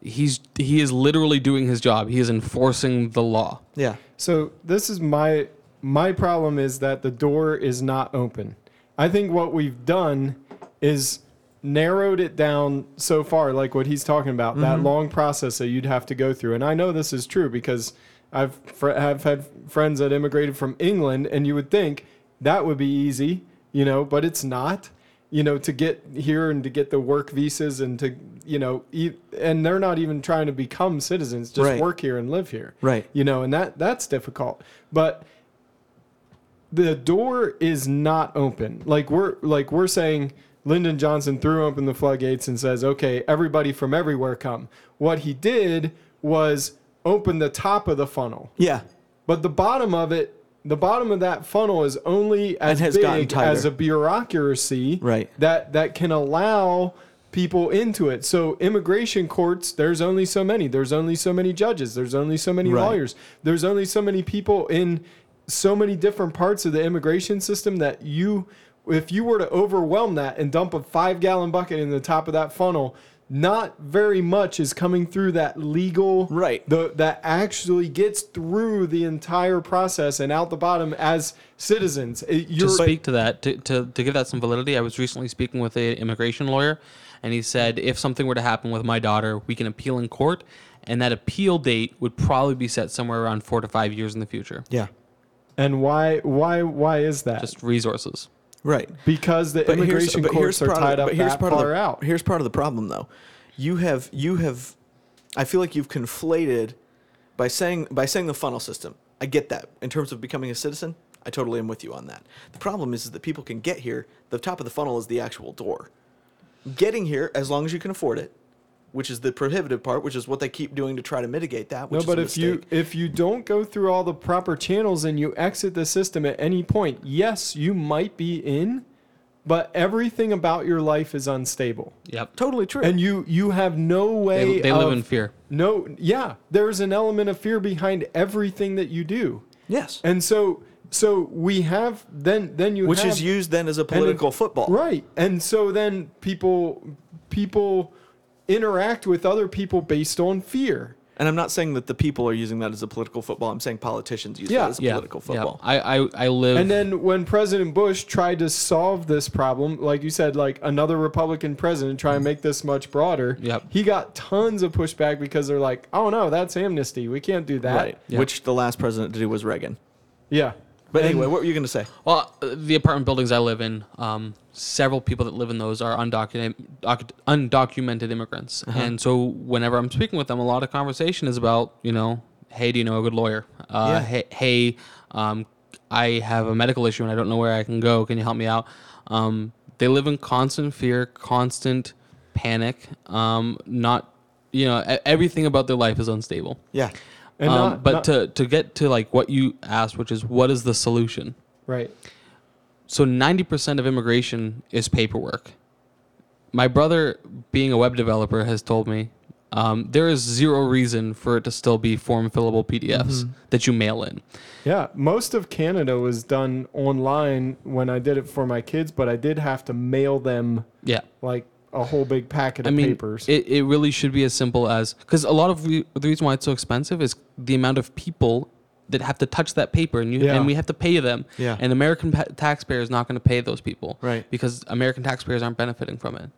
he's he is literally doing his job. He is enforcing the law. Yeah. So this is my my problem is that the door is not open. I think what we've done is narrowed it down so far, like what he's talking about, that mm-hmm. long process that you'd have to go through. And I know this is true because I've fr- have had friends that immigrated from England, and you would think that would be easy, you know, but it's not. You know, to get here and to get the work visas and to, you know, e- and they're not even trying to become citizens, just Right. work here and live here Right. you know and that that's difficult but the door is not open like we're like we're saying lyndon johnson threw open the floodgates and says okay everybody from everywhere come what he did was open the top of the funnel Yeah. but the bottom of it the bottom of that funnel is only as big as a bureaucracy Right. that that can allow people into it. So immigration courts, there's only so many. There's only so many judges. There's only so many Right. lawyers. There's only so many people in so many different parts of the immigration system that you if you were to overwhelm that and dump a 5 gallon bucket in the top of that funnel, not very much is coming through that legal Right. the that actually gets through the entire process and out the bottom as citizens. To you're- speak to that, to, to, to give that some validity, I was recently speaking with an immigration lawyer, and he said if something were to happen with my daughter, we can appeal in court, and that appeal date would probably be set somewhere around four to five years in the future. Yeah. and why why why is that? Just resources. Right. because the immigration courts are of- tied up but here's that part of far the, out. Here's part of the problem, though. You have you have, I feel like you've conflated by saying by saying the funnel system. I get that in terms of becoming a citizen. I totally am with you on that. The problem is, is that people can get here. The top of the funnel is the actual door. Getting here, as long as you can afford it, which is the prohibitive part, which is what they keep doing to try to mitigate that. Which No, but is if a you if you don't go through all the proper channels and you exit the system at any point, yes, you might be in, but everything about your life is unstable. Yep. totally true. And you you have no way They, they live in fear. No, yeah, there's an element of fear behind everything that you do. yes, And so so we have then then you which have, is used then as a and it- political football. Right. And so then people people interact with other people based on fear. And I'm not saying that the people are using that as a political football. I'm saying politicians use Yeah. that as a Yeah. political yeah. football. I, I, I live. And then when President Bush tried to solve this problem, like you said, like another Republican president try and make this much broader, Yep. he got tons of pushback because they're like, "Oh no, that's amnesty. We can't do that." Right. Yeah. Which the last president to do was Reagan. Yeah. But anyway, what were you going to say? Well, the apartment buildings I live in, um, several people that live in those are undocumented, doc- undocumented immigrants, and so whenever I'm speaking with them, a lot of conversation is about, you know, hey, do you know a good lawyer? Uh, Yeah. Hey, hey um, I have a medical issue and I don't know where I can go. Can you help me out? Um, they live in constant fear, constant panic. Um, not, you know, everything about their life is unstable. Yeah. And um, not- but not- to to get to like what you asked, which is what is the solution? right. So 90% of immigration is paperwork. My brother, being a web developer, has told me um, there is zero reason for it to still be form fillable PDFs that you mail in. Yeah, most of Canada was done online when I did it for my kids, but I did have to mail them Yeah. like a whole big packet I of mean, papers. it, it really should be as simple as because a lot of re- the reason why it's so expensive is the amount of people that have to touch that paper and you Yeah. and we have to pay them. Yeah. And American pa- taxpayer is not going to pay those people. Right. Because American taxpayers aren't benefiting from it.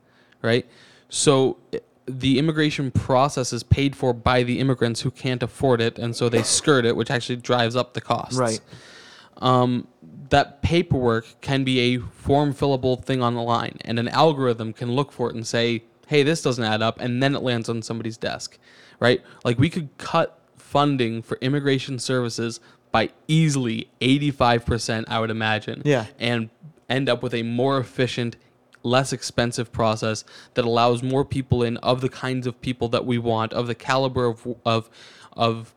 Right. So i- the immigration process is paid for by the immigrants who can't afford it, and so they skirt it, which actually drives up the costs. Right. Um, that paperwork can be a form fillable thing on the line, and an algorithm can look for it and say, "Hey, this doesn't add up," and then it lands on somebody's desk, right? Like we could cut funding for immigration services by easily 85%, I would imagine. Yeah. And end up with a more efficient, less expensive process that allows more people in of the kinds of people that we want, of the caliber of of of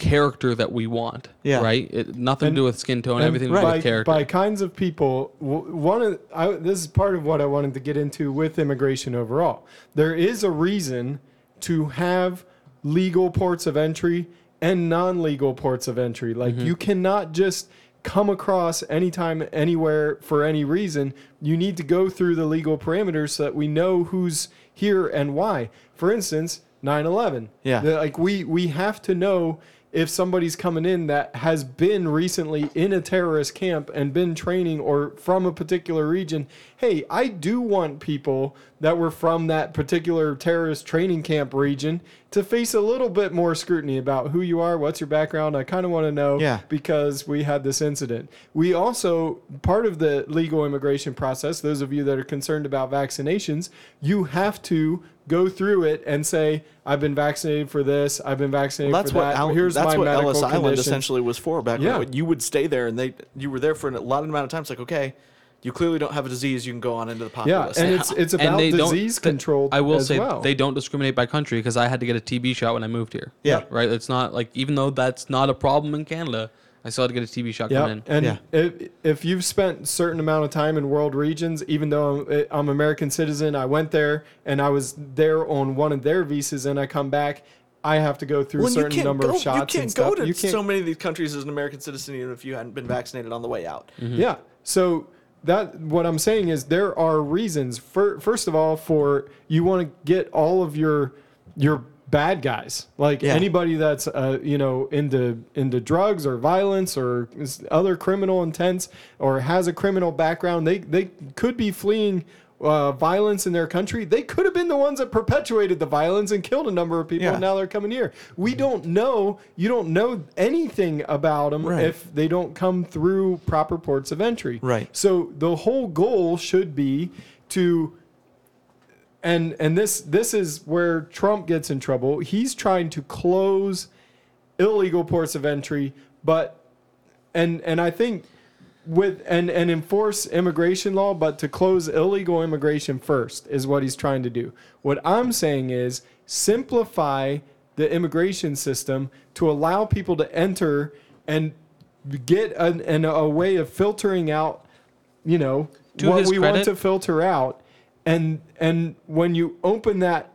character that we want. Yeah. Right? It, nothing And- to do with skin tone, And everything to do by, with character. by kinds of people. One of I, this is part of what I wanted to get into with immigration overall. There is a reason to have legal ports of entry and non-legal ports of entry. Like Mm-hmm. you cannot just come across anytime anywhere for any reason. You need to go through the legal parameters so that we know who's here and why. For instance, 9/11. Yeah. Like we we have to know if somebody's coming in that has been recently in a terrorist camp and been training or from a particular region hey i do want people that were from that particular terrorist training camp region to face a little bit more scrutiny about who you are what's your background i kind of want to know Yeah. because we had this incident we also part of the legal immigration process those of you that are concerned about vaccinations you have to go through it and say i've been vaccinated for this i've been vaccinated Well, that's for what that Al- here's that's my what medical Ellis Island essentially was for back Yeah. when you would stay there and they you were there for a lot of amount of time. It's like okay, you clearly don't have a disease. You can go on into the populace. yeah populace. and it's [laughs] it's about and they disease don't, control I will as say well. they don't discriminate by country because I had to get a TB shot when I moved here. Yeah. Right? It's not like even though that's not a problem in Canada, I still had to get a TB shot Yeah, coming in. and Yeah. if if you've spent certain amount of time in world regions, even though I'm, eh, I'm American citizen, I went there and I was there on one of their visas, and I come back, I have to go through a Well, you certain can't number go, of shots you can't and stuff. go to you can't, so many of these countries as an American citizen even if you hadn't been vaccinated on the way out. Yeah. So that what I'm saying is there are reasons. For, first of all, for you want to get all of your your bad guys, like Yeah. anybody that's uh, you know into into drugs or violence or is other criminal intents or has a criminal background. They they could be fleeing. Uh, violence in their country, they could have been the ones that perpetuated the violence and killed a number of people, Yeah. and now they're coming here. We don't know. You don't know anything about them Right. if they don't come through proper ports of entry. Right. So the whole goal should be to and and this this is where Trump gets in trouble. He's trying to close illegal ports of entry, but and and I think with and and enforce immigration law, but to close illegal immigration first is what he's trying to do. What I'm saying is simplify the immigration system to allow people to enter and get an, an a way of filtering out, you know, To what we want to filter out, and and when you open that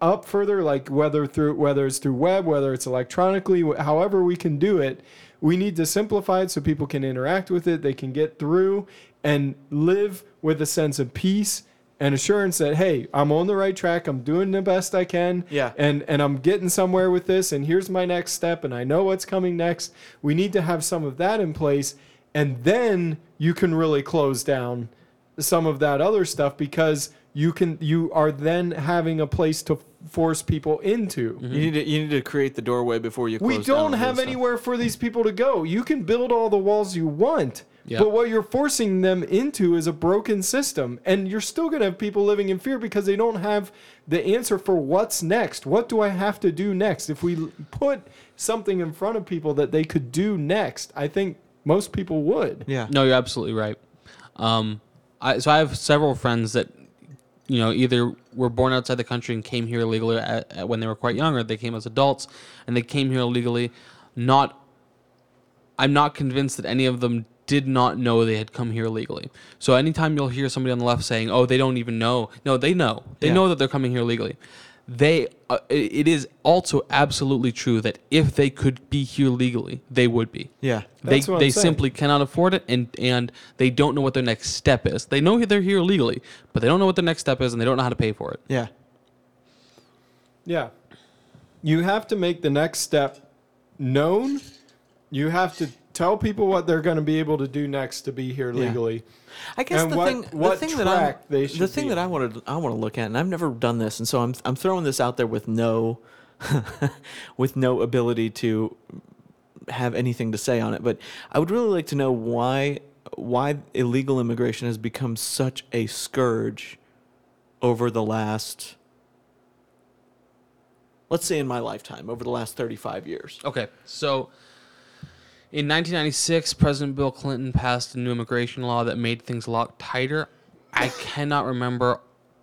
up further, like whether through whether it's through web, whether it's electronically, however we can do it, we need to simplify it so people can interact with it, they can get through and live with a sense of peace and assurance that hey, I'm on the right track, I'm doing the best I can, Yeah. and and I'm getting somewhere with this, and here's my next step, and I know what's coming next. We need to have some of that in place, and then you can really close down some of that other stuff because you can you are then having a place to force people into. You need to you need to create the doorway before you. Close We don't all this have stuff. anywhere for these people to go. You can build all the walls you want, Yeah. but what you're forcing them into is a broken system. And you're still going to have people living in fear because they don't have the answer for what's next. What do I have to do next? If we put something in front of people that they could do next, I think most people would. Yeah. No, you're absolutely right. Um, I, so I have several friends that, you know, either were born outside the country and came here illegally at, at when they were quite young, or they came as adults and they came here illegally. Not, I'm not convinced that any of them did not know they had come here illegally. So anytime you'll hear somebody on the left saying, "Oh, they don't even know," no, they know. They Yeah. know that they're coming here illegally. They, uh, it it is also absolutely true that if they could be here legally, they would be Yeah. they That's what I'm they saying. simply cannot afford it and and they don't know what their next step is. They know they're here legally, but they don't know what their next step is and they don't know how to pay for it. Yeah. Yeah. You have to make the next step known. You have to tell people what they're going to be able to do next to be here Yeah. legally. I guess And the what- thing, what the thing that I'm, track they the thing be that I on. wanted, I want to look at, and I've never done this, and so I'm, I'm throwing this out there with no, [laughs] with no ability to have anything to say on it. But I would really like to know why, why illegal immigration has become such a scourge over the last, let's say, in my lifetime, over the last 35 years. Okay, so in 1996, President Bill Clinton passed a new immigration law that made things a lot tighter. I cannot remember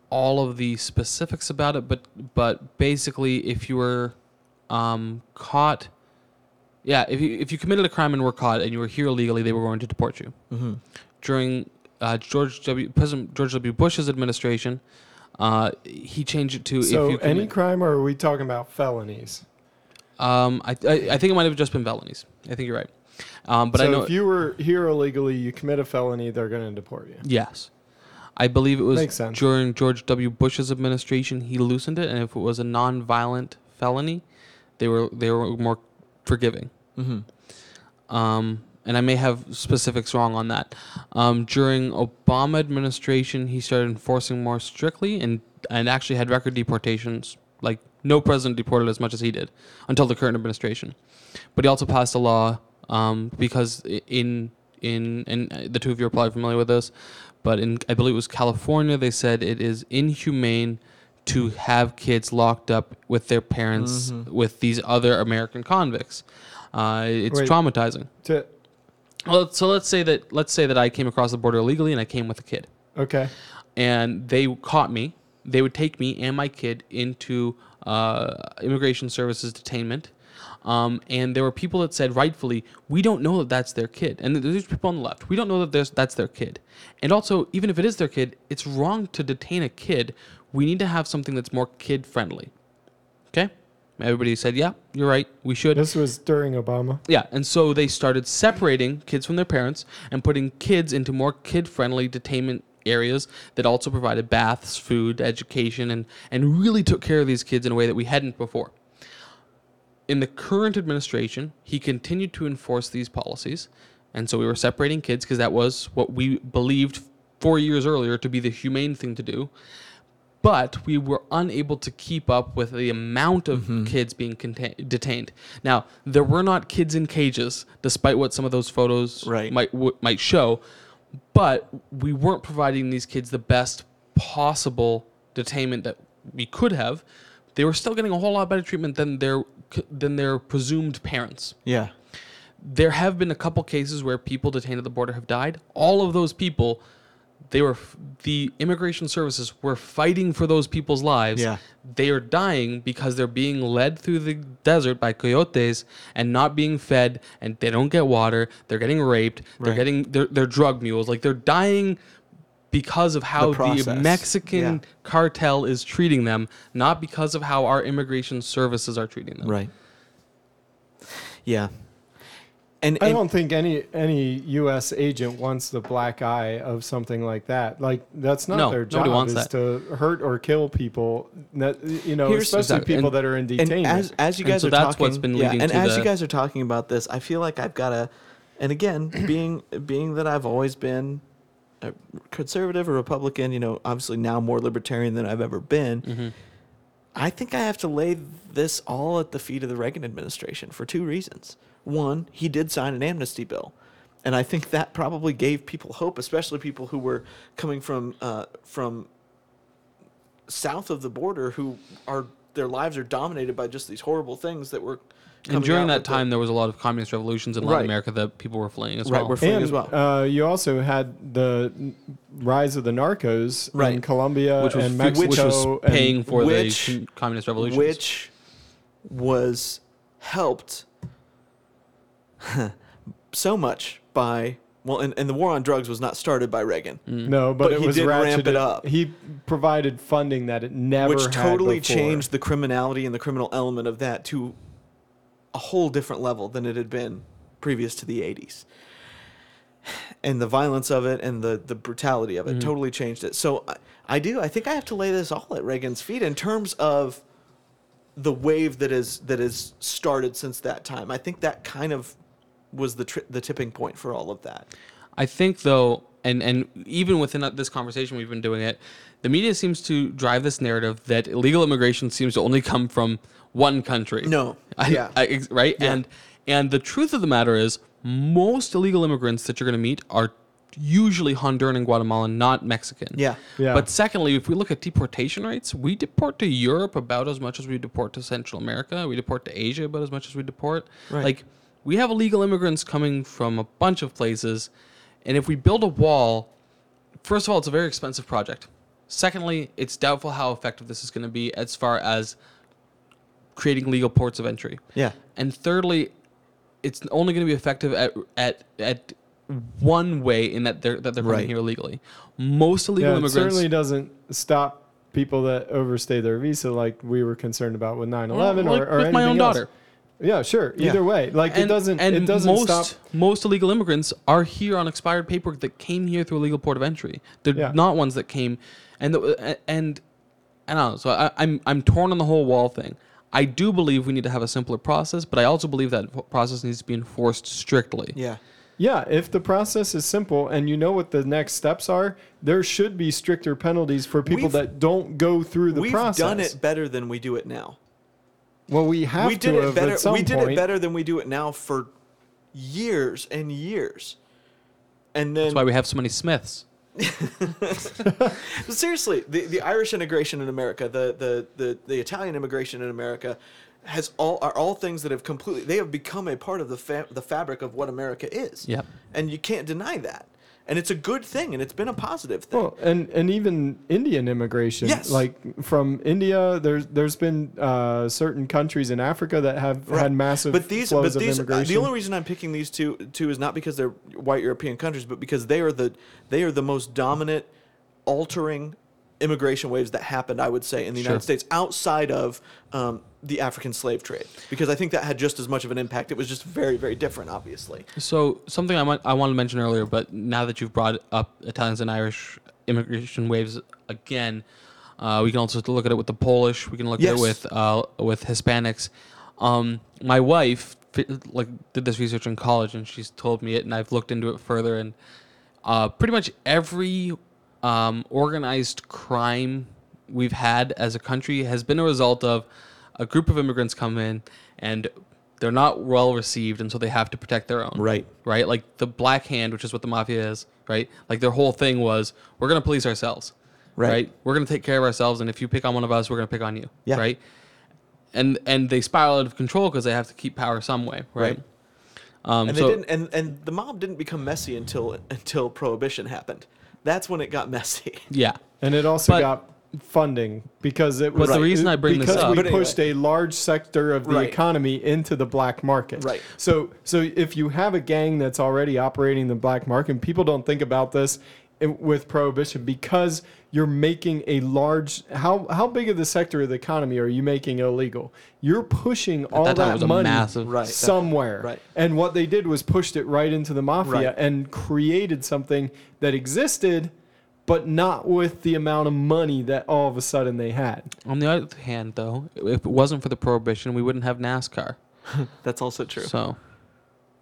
all of the specifics about it, but but basically, if you were um, caught, yeah, if you if you committed a crime and were caught and you were here illegally, they were going to deport you. Mm-hmm. During uh, George W. President George W. Bush's administration, uh, he changed it to So if you any crime, or are we talking about felonies? Um, I, I I think it might have just been felonies. I think you're right. Um, but so I know if you were here illegally, you commit a felony, they're going to deport you. Yes. I believe it was sense. during George W. Bush's administration he loosened it, and if it was a non-violent felony, they were they were more forgiving. Mm-hmm. Um, and I may have specifics wrong on that. Um, during Obama administration, he started enforcing more strictly, and and actually had record deportations. Like no president deported as much as he did until the current administration. But he also passed a law um, because in in and the two of you are probably familiar with this, but in I believe it was California, they said it is inhumane to have kids locked up with their parents Mhm. with these other American convicts. Uh, it's Wait. traumatizing. To, Well, so let's say that let's say that I came across the border illegally and I came with a kid, okay. and they caught me. They would take me and my kid into uh, immigration services detainment, Um, and there were people that said rightfully, we don't know that that's their kid. And there's people on the left, we don't know that there's, that's their kid. And also, even if it is their kid, it's wrong to detain a kid. We need to have something that's more kid friendly. Okay? Everybody said, yeah, you're right. We should. This was during Obama. Yeah, and so they started separating kids from their parents and putting kids into more kid-friendly detainment areas that also provided baths, food, education, and and really took care of these kids in a way that we hadn't before. In the current administration, he continued to enforce these policies, and so we were separating kids because that was what we believed four years earlier to be the humane thing to do but we were unable to keep up with the amount of Mm-hmm. kids being contain- detained. Now, there were not kids in cages, despite what some of those photos Right. might w- might show, but we weren't providing these kids the best possible detainment that we could have. They were still getting a whole lot better treatment than their than their presumed parents. Yeah. There have been a couple cases where people detained at the border have died. All of those people, they were the immigration services were fighting for those people's lives. Yeah. They are dying because they're being led through the desert by coyotes and not being fed, and they don't get water. They're getting raped. They're getting they're, they're drug mules. Like they're dying because of how the, process. Mexican Yeah. cartel is treating them, not because of how our immigration services are treating them. Right. Yeah. And, I don't think any any U.S. agent wants the black eye of something like that. Like that's not No, their job. wants is that. to hurt or kill people. That you know, Here's- especially Exactly. people And- that are in and detainment. as as you And guys so are that's talking, what's been yeah, and to as the- you guys are talking about this, I feel like I've got to, and again, [clears throat] being being that I've always been a conservative or Republican, you know, obviously now more libertarian than I've ever been. Mm-hmm. I think I have to lay this all at the feet of the Reagan administration for two reasons. One, he did sign an amnesty bill, and I think that probably gave people hope, especially people who were coming from uh, from south of the border, who are their lives are dominated by just these horrible things that were. And during out that with the- time, there was a lot of communist revolutions in Latin Right. America that people were fleeing as Right, well. we're fleeing and as well. uh, you also had the rise of the narcos in Colombia which was and which Mexico. was and- paying for which- the communist revolutions. which was helped [laughs] so much by well, and, and the war on drugs was not started by Reagan, mm. no, but, But it he was did ramp it up. He provided funding that it never which had totally before. changed the criminality and the criminal element of that to a whole different level than it had been previous to the 80s. And the violence of it and the, the brutality of it mm-hmm. totally changed it. So I, I do. I think I have to lay this all at Reagan's feet in terms of the wave that is that has started since that time. I think that kind of was the tri- the tipping point for all of that. I think though, and and even within this conversation we've been doing it, the media seems to drive this narrative that illegal immigration seems to only come from one country. No. I, Yeah. I- right. Yeah. And and the truth of the matter is, most illegal immigrants that you're going to meet are usually Honduran and Guatemalan, not Mexican. Yeah. Yeah. But secondly, if we look at deportation rates, we deport to Europe about as much as we deport to Central America. We deport to Asia about as much as we deport. Right. Like we have illegal immigrants coming from a bunch of places, and if we build a wall, first of all, it's a very expensive project. Secondly, it's doubtful how effective this is going to be as far as creating legal ports of entry. Yeah. And thirdly, it's only going to be effective at at at one way in that they're that they're coming Right. here illegally. Most illegal yeah, it immigrants certainly doesn't stop people that overstay their visa like we were concerned about with 9/11 Like or, or with my own anything else. Daughter. Yeah, sure. Yeah. Either way, like it doesn't and it doesn't most, stop. Most illegal immigrants are here on expired paperwork that came here through a legal port of entry. They're Yeah. not ones that came, and the, and I don't know. So I, I'm I'm torn on the whole wall thing. I do believe we need to have a simpler process, but I also believe that process needs to be enforced strictly. Yeah. Yeah, if the process is simple and you know what the next steps are, there should be stricter penalties for people We've- that don't go through the process. We've process. done it better than we do it now. Well, we have we to did it better. at some We did point. it better than we do it now for years and years. And then That's why we have so many Smiths. [laughs] seriously, the, the Irish integration in America, the, the, the, the Italian immigration in America, has all are all things that have completely they have become a part of the fa- the fabric of what America is. Yep. and you can't deny that. And it's a good thing, and it's been a positive thing. Well, and and even Indian immigration, Yes. like from India, there's there's been uh, certain countries in Africa that have Right. had massive but these, flows but these, of uh, the only reason I'm picking these two, two is not because they're white European countries, but because they are the, they are the most dominant, altering immigration waves that happened, I would say, in the Sure. United States outside of um, the African slave trade, because I think that had just as much of an impact. It was just very, very different, obviously. So something I want I wanted to mention earlier, but now that you've brought up Italians and Irish immigration waves again, uh, we can also look at it with the Polish. We can look at it with uh, with Hispanics. Um, my wife like did this research in college, and she's told me it, and I've looked into it further. And uh, pretty much every um, organized crime we've had as a country has been a result of a group of immigrants come in and they're not well received, and so they have to protect their own Right. right? Like the Black Hand, which is what the mafia is, right? Like their whole thing was, we're gonna police ourselves, Right. right? We're gonna take care of ourselves, and if you pick on one of us, we're gonna pick on you, Yeah. right? And and they spiral out of control because they have to keep power some way, right? Right. Um, And so they didn't, and, and the mob didn't become messy until until prohibition happened. That's when it got messy. [laughs] yeah, and it also But- got funding because it was the reason I bring this because up- we But anyway. pushed a large sector of the Right. economy into the black market. Right. So so if you have a gang that's already operating the black market, and people don't think about this i- with prohibition because you're making a large how how big of the sector of the economy are you making illegal? You're pushing all that that money massive- Right. somewhere. Right. And what they did was pushed it right into the mafia Right. and created something that existed, but not with the amount of money that all of a sudden they had. on the other hand, though, if it wasn't for the prohibition, we wouldn't have NASCAR. [laughs] That's also true. So,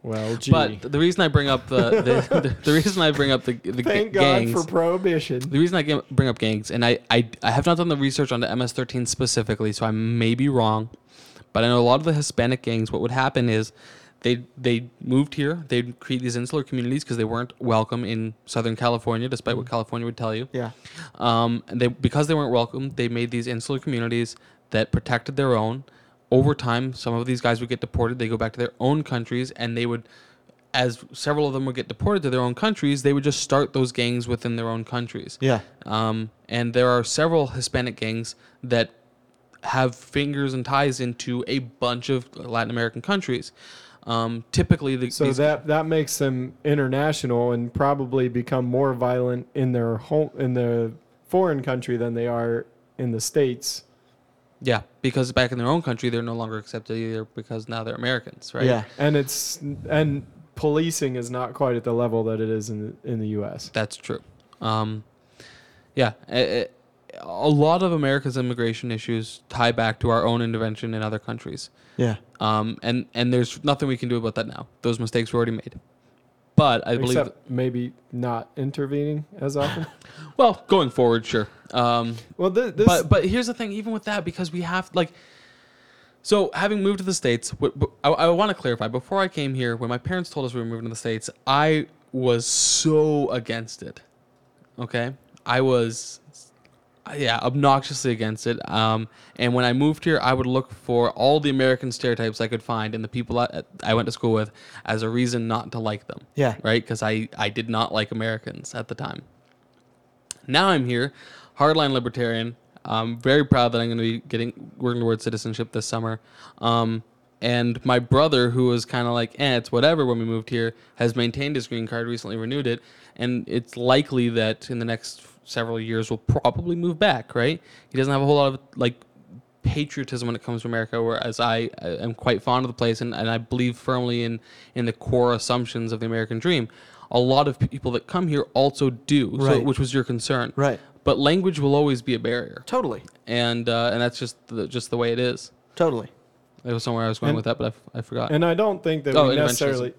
Well, gee. but the reason I bring up the the, the, the [laughs] reason I bring up the the Thank God gangs, for prohibition. The reason I bring up gangs, and I, I, I have not done the research on the MS-13 specifically, so I may be wrong, but I know a lot of the Hispanic gangs. What would happen is, they they moved here. They'd create these insular communities because they weren't welcome in Southern California, despite what California would tell you. Yeah. Um, and they because they weren't welcome, they made these insular communities that protected their own. Over time, some of these guys would get deported. They go back to their own countries, and they would, as several of them would get deported to their own countries, they would just start those gangs within their own countries. Yeah. Um, and there are several Hispanic gangs that have fingers and ties into a bunch of Latin American countries. Um, typically, the, So these- that that makes them international and probably become more violent in their home in the foreign country than they are in the states. Yeah, because back in their own country, they're no longer accepted either because now they're Americans, right? Yeah. And it's and policing is not quite at the level that it is in the, in the U.S. That's true. Um, yeah, a, a lot of America's immigration issues tie back to our own intervention in other countries. Yeah. Um, and and there's nothing we can do about that now. Those mistakes were already made. But I believe, Except maybe not intervening as often. [laughs] well, going forward, sure. Um, well, th- this but but here's the thing, even with that, because we have like, so having moved to the states, wh- wh- I, I want to clarify. Before I came here, when my parents told us we were moving to the states, I was so against it. Okay, I was, yeah, obnoxiously against it. Um, and when I moved here, I would look for all the American stereotypes I could find and the people I, I went to school with as a reason not to like them Yeah. right? Because I, I did not like Americans at the time. Now I'm here, hardline libertarian. I'm very proud that I'm going to be getting working towards citizenship this summer. Um, and my brother, who was kind of like, eh, it's whatever when we moved here, has maintained his green card, recently renewed it, and it's likely that in the next several years we'll probably move back, right? He doesn't have a whole lot of like patriotism when it comes to America, whereas I, I am quite fond of the place and, and I believe firmly in, in the core assumptions of the American dream. A lot of people that come here also do, so, which was your concern. Right. But language will always be a barrier, Totally. and uh, and that's just the, just the way it is. Totally. There was somewhere I was going And- with that, but I, f- I forgot. and I don't think that Oh, we necessarily.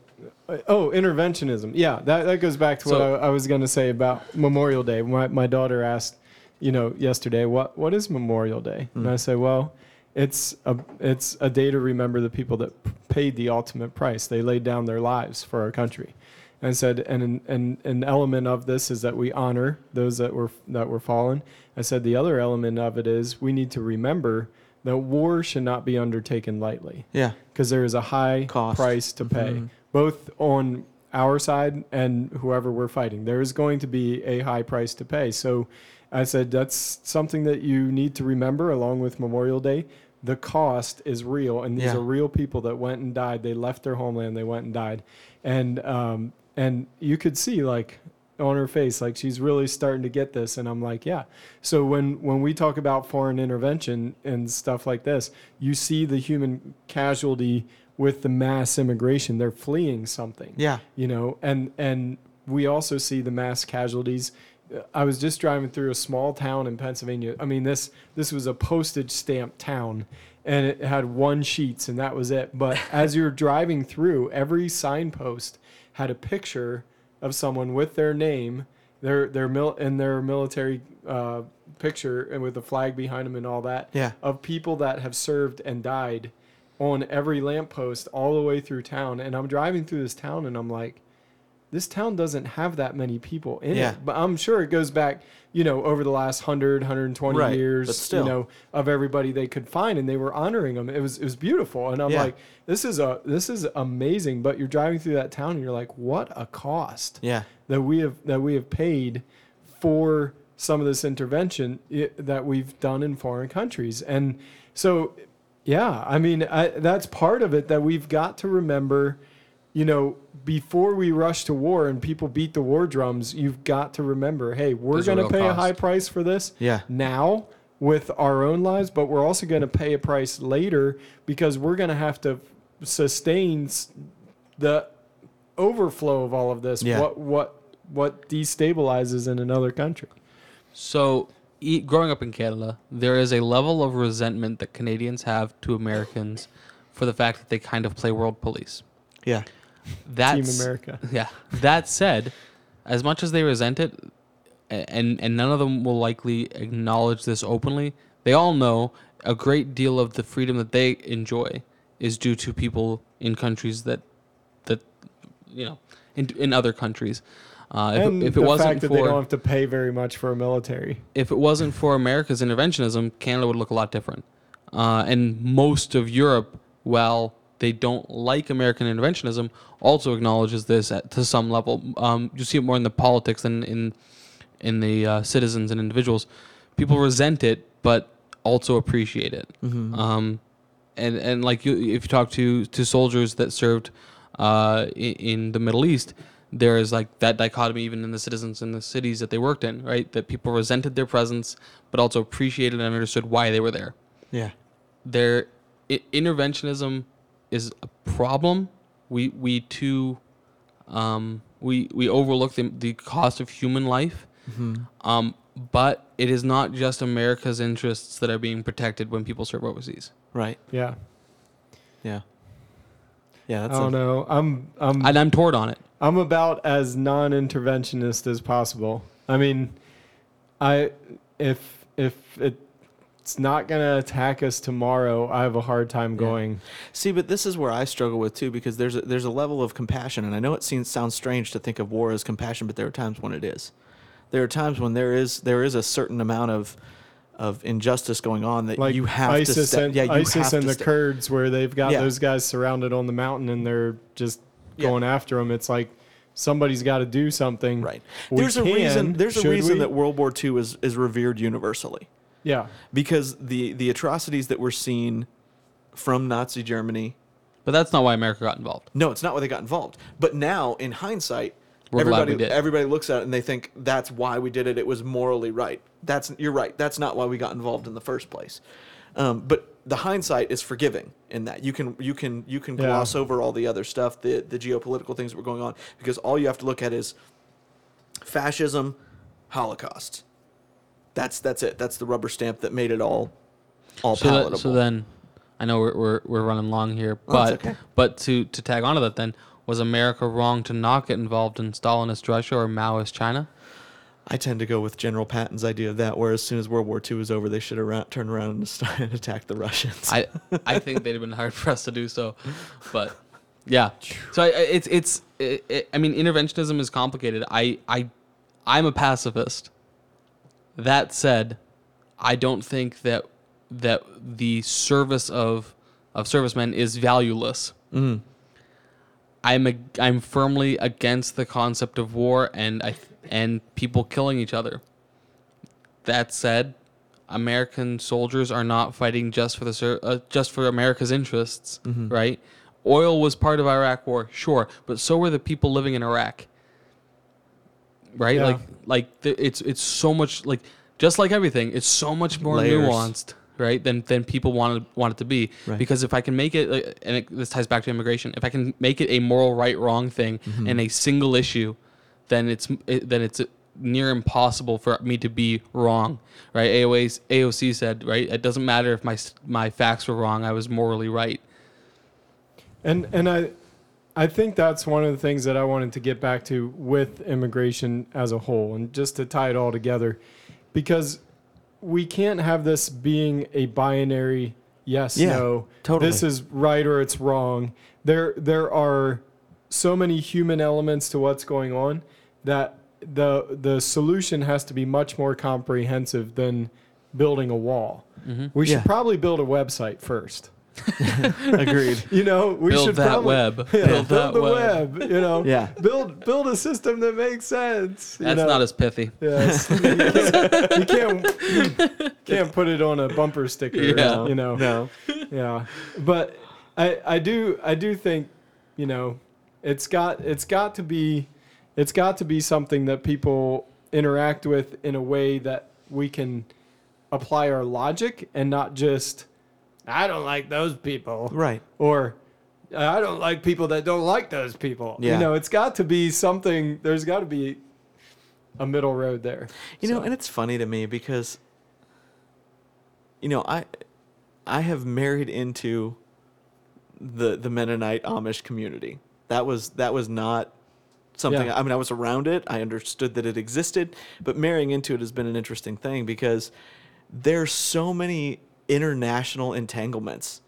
Oh, interventionism. Yeah, that, that goes back to what So- I, I was going to say about Memorial Day. My, my daughter asked, you know, yesterday, what what is Memorial Day? And I said, well, it's a it's a day to remember the people that p- paid the ultimate price. They laid down their lives for our country. And I said, and an, and an element of this is that we honor those that were that were fallen. I said the other element of it is we need to remember that war should not be undertaken lightly Yeah. because there is a high Cost. price to pay, Mhm. Both on our side and whoever we're fighting. There is going to be a high price to pay. So I said that's something that you need to remember along with Memorial Day. The cost is real, and these Yeah. are real people that went and died. They left their homeland, they went and died, and um, and you could see like on her face like she's really starting to get this and i'm like yeah so when when we talk about foreign intervention and stuff like this you see the human casualty with the mass immigration they're fleeing something Yeah. you know and and we also see the mass casualties Uh, i was just driving through a small town in pennsylvania i mean this this was a postage stamp town and it had one sheets and that was it but [laughs] as you're driving through every signpost had a picture of someone with their name their their mil and their military uh, picture and with the flag behind them and all that Yeah. of people that have served and died on every lamppost all the way through town. And I'm driving through this town and I'm like, this town doesn't have that many people in Yeah. it. But I'm sure it goes back, you know, over the last 100, 120 Right, years, still. you know, of everybody they could find and they were honoring them. It was it was beautiful. And I'm Yeah. like, this is a this is amazing, but you're driving through that town and you're like, what a cost Yeah. that we have that we have paid for some of this intervention that we've done in foreign countries and so yeah i mean I, that's part of it that we've got to remember you know before we rush to war and people beat the war drums you've got to remember hey we're going to real pay a high price for this Yeah. now with our own lives but we're also going to pay a price later because we're going to have to sustain the overflow of all of this Yeah. what what what destabilizes in another country So, growing up in Canada, there is a level of resentment that Canadians have to Americans for the fact that they kind of play world police. Yeah. That's team america Yeah. That said, as much as they resent it, and and none of them will likely acknowledge this openly, they all know a great deal of the freedom that they enjoy is due to people in countries that that you know in in other countries. Uh, if, and it- if it the wasn't fact that they don't have to pay very much for a military if it wasn't for America's interventionism, Canada would look a lot different. Uh, and most of Europe, while they don't like American interventionism, also acknowledges this at, to some level. Um, you see it more in the politics than in in the uh, citizens and individuals. People resent it, but also appreciate it. Um, and and like you, if you talk to to soldiers that served uh, in, in the Middle East, there is like that dichotomy even in the citizens in the cities that they worked in, right? That people resented their presence, but also appreciated and understood why they were there. Yeah. Their I- interventionism is a problem. We we too um, we we overlook the, the cost of human life. Um, but it is not just America's interests that are being protected when people serve overseas. Right. yeah Yeah. Yeah. i don't a, know i'm i'm And I'm torn on it. i'm about as non-interventionist as possible i mean i if if it it's not going to attack us tomorrow i have a hard time going See, but this is where I struggle with too, because there's a, there's a level of compassion, and I know it seems sounds strange to think of war as compassion, but there are times when it is. There are times when there is there is a certain amount of of injustice going on that like you have ISIS to step. and yeah, you ISIS have and the step- Kurds, where they've got Yeah. those guys surrounded on the mountain and they're just Yeah. going after them. It's like somebody's got to do something. Right. We There's a reason. There's a reason we? that World War II is is revered universally yeah, because the the atrocities that were seen from Nazi Germany. But that's not why America got involved. No, it's not why they got involved. But now, in hindsight, We're glad everybody we did. everybody looks at it and they think that's why we did it. It was morally right. That's you're right. That's not why we got involved in the first place. Um, but the hindsight is forgiving in that you can you can you can Yeah. gloss over all the other stuff, the the geopolitical things that were going on, because all you have to look at is fascism, Holocaust. That's that's it. That's the rubber stamp that made it all all So, palatable. that, so then, I know we're, we're, we're running long here, Oh, but okay. but to, to tag onto that, then was America wrong to not get involved in Stalinist Russia or Maoist China? I tend to go with General Patton's idea of that, where as soon as World War II was over, they should have ra- turned around and [laughs] start and attacked the Russians. I [laughs] I think they'd have been hard [laughs] pressed to do so, but yeah. So I, it's it's it, it, I mean interventionism is complicated. I I I'm a pacifist. That said, I don't think that that the service of of servicemen is valueless. Mm. I'm a, I'm firmly against the concept of war and I and people killing each other. That said, American soldiers are not fighting just for the uh, just for America's interests, right? Oil was part of Iraq war, sure, but so were the people living in Iraq. Right? Yeah. Like like th- it's it's so much like just like everything, it's so much more Layers. nuanced, right? Than than people want want it to be. Right. Because if I can make it, and it, this ties back to immigration, if I can make it a moral right wrong thing mm-hmm. and a single issue, then it's it, then it's near impossible for me to be wrong, right? AOA's, AOC said, right, it doesn't matter if my my facts were wrong, I was morally right. And and I I think that's one of the things that I wanted to get back to with immigration as a whole and just to tie it all together because we can't have this being a binary yes Yeah, no totally. this is right or it's wrong there there are so many human elements to what's going on that the the solution has to be much more comprehensive than building a wall mm-hmm. we should Yeah. probably build a website first [laughs] Agreed. you know, we Build should that probably, web. [laughs] Yeah, Build that the web. web. You know, Yeah. build build a system that makes sense. That's know. not as pithy. Yes, [laughs] you can't, you can't you can't put it on a bumper sticker. Yeah. you know. No. Yeah, but I I do I do think you know it's got it's got to be it's got to be something that people interact with in a way that we can apply our logic and not just I don't like those people Right. or I don't like people that don't like those people. Yeah. You know, it's got to be something. There's got to be a middle road there. You know, and it's funny to me because you know, I I have married into the the Mennonite Amish community. That was that was not something Yeah. I mean I was around it. I understood that it existed, but marrying into it has been an interesting thing because there's so many international entanglements.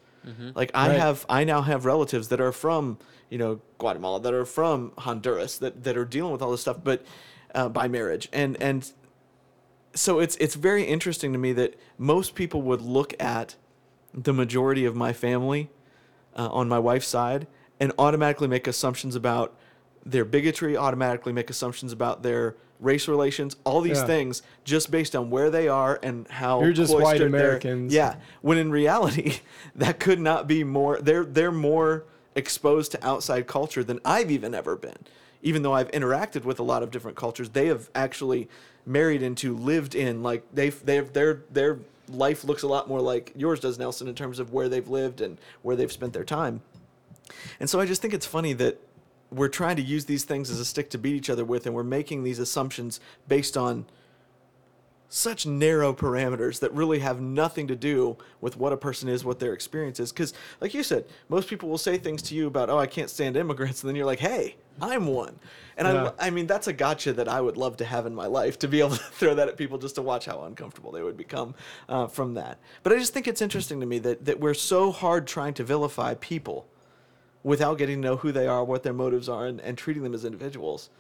Like I Right. have I now have relatives that are from, you know, Guatemala, that are from Honduras that that are dealing with all this stuff but uh, by marriage. And and so it's it's very interesting to me that most people would look at the majority of my family uh, on my wife's side and automatically make assumptions about their bigotry, automatically make assumptions about their race relations, all these Yeah. things just based on where they are and how You're just white Americans. Yeah, when in reality, [laughs] that could not be more. They're they're more exposed to outside culture than I've even ever been. Even though I've interacted with a lot of different cultures, they have actually married into, lived in. Like they've they've their their life looks a lot more like yours does, Nelson, in terms of where they've lived and where they've spent their time. And so I just think it's funny that we're trying to use these things as a stick to beat each other with, and we're making these assumptions based on such narrow parameters that really have nothing to do with what a person is, what their experience is. Because, like you said, most people will say things to you about, "Oh, I can't stand immigrants," and then you're like, "Hey, I'm one." And Yeah. I, I mean, that's a gotcha that I would love to have in my life to be able [laughs] to throw that at people just to watch how uncomfortable they would become uh, from that. But I just think it's interesting to me that that we're so hard trying to vilify people without getting to know who they are, what their motives are, and, and treating them as individuals.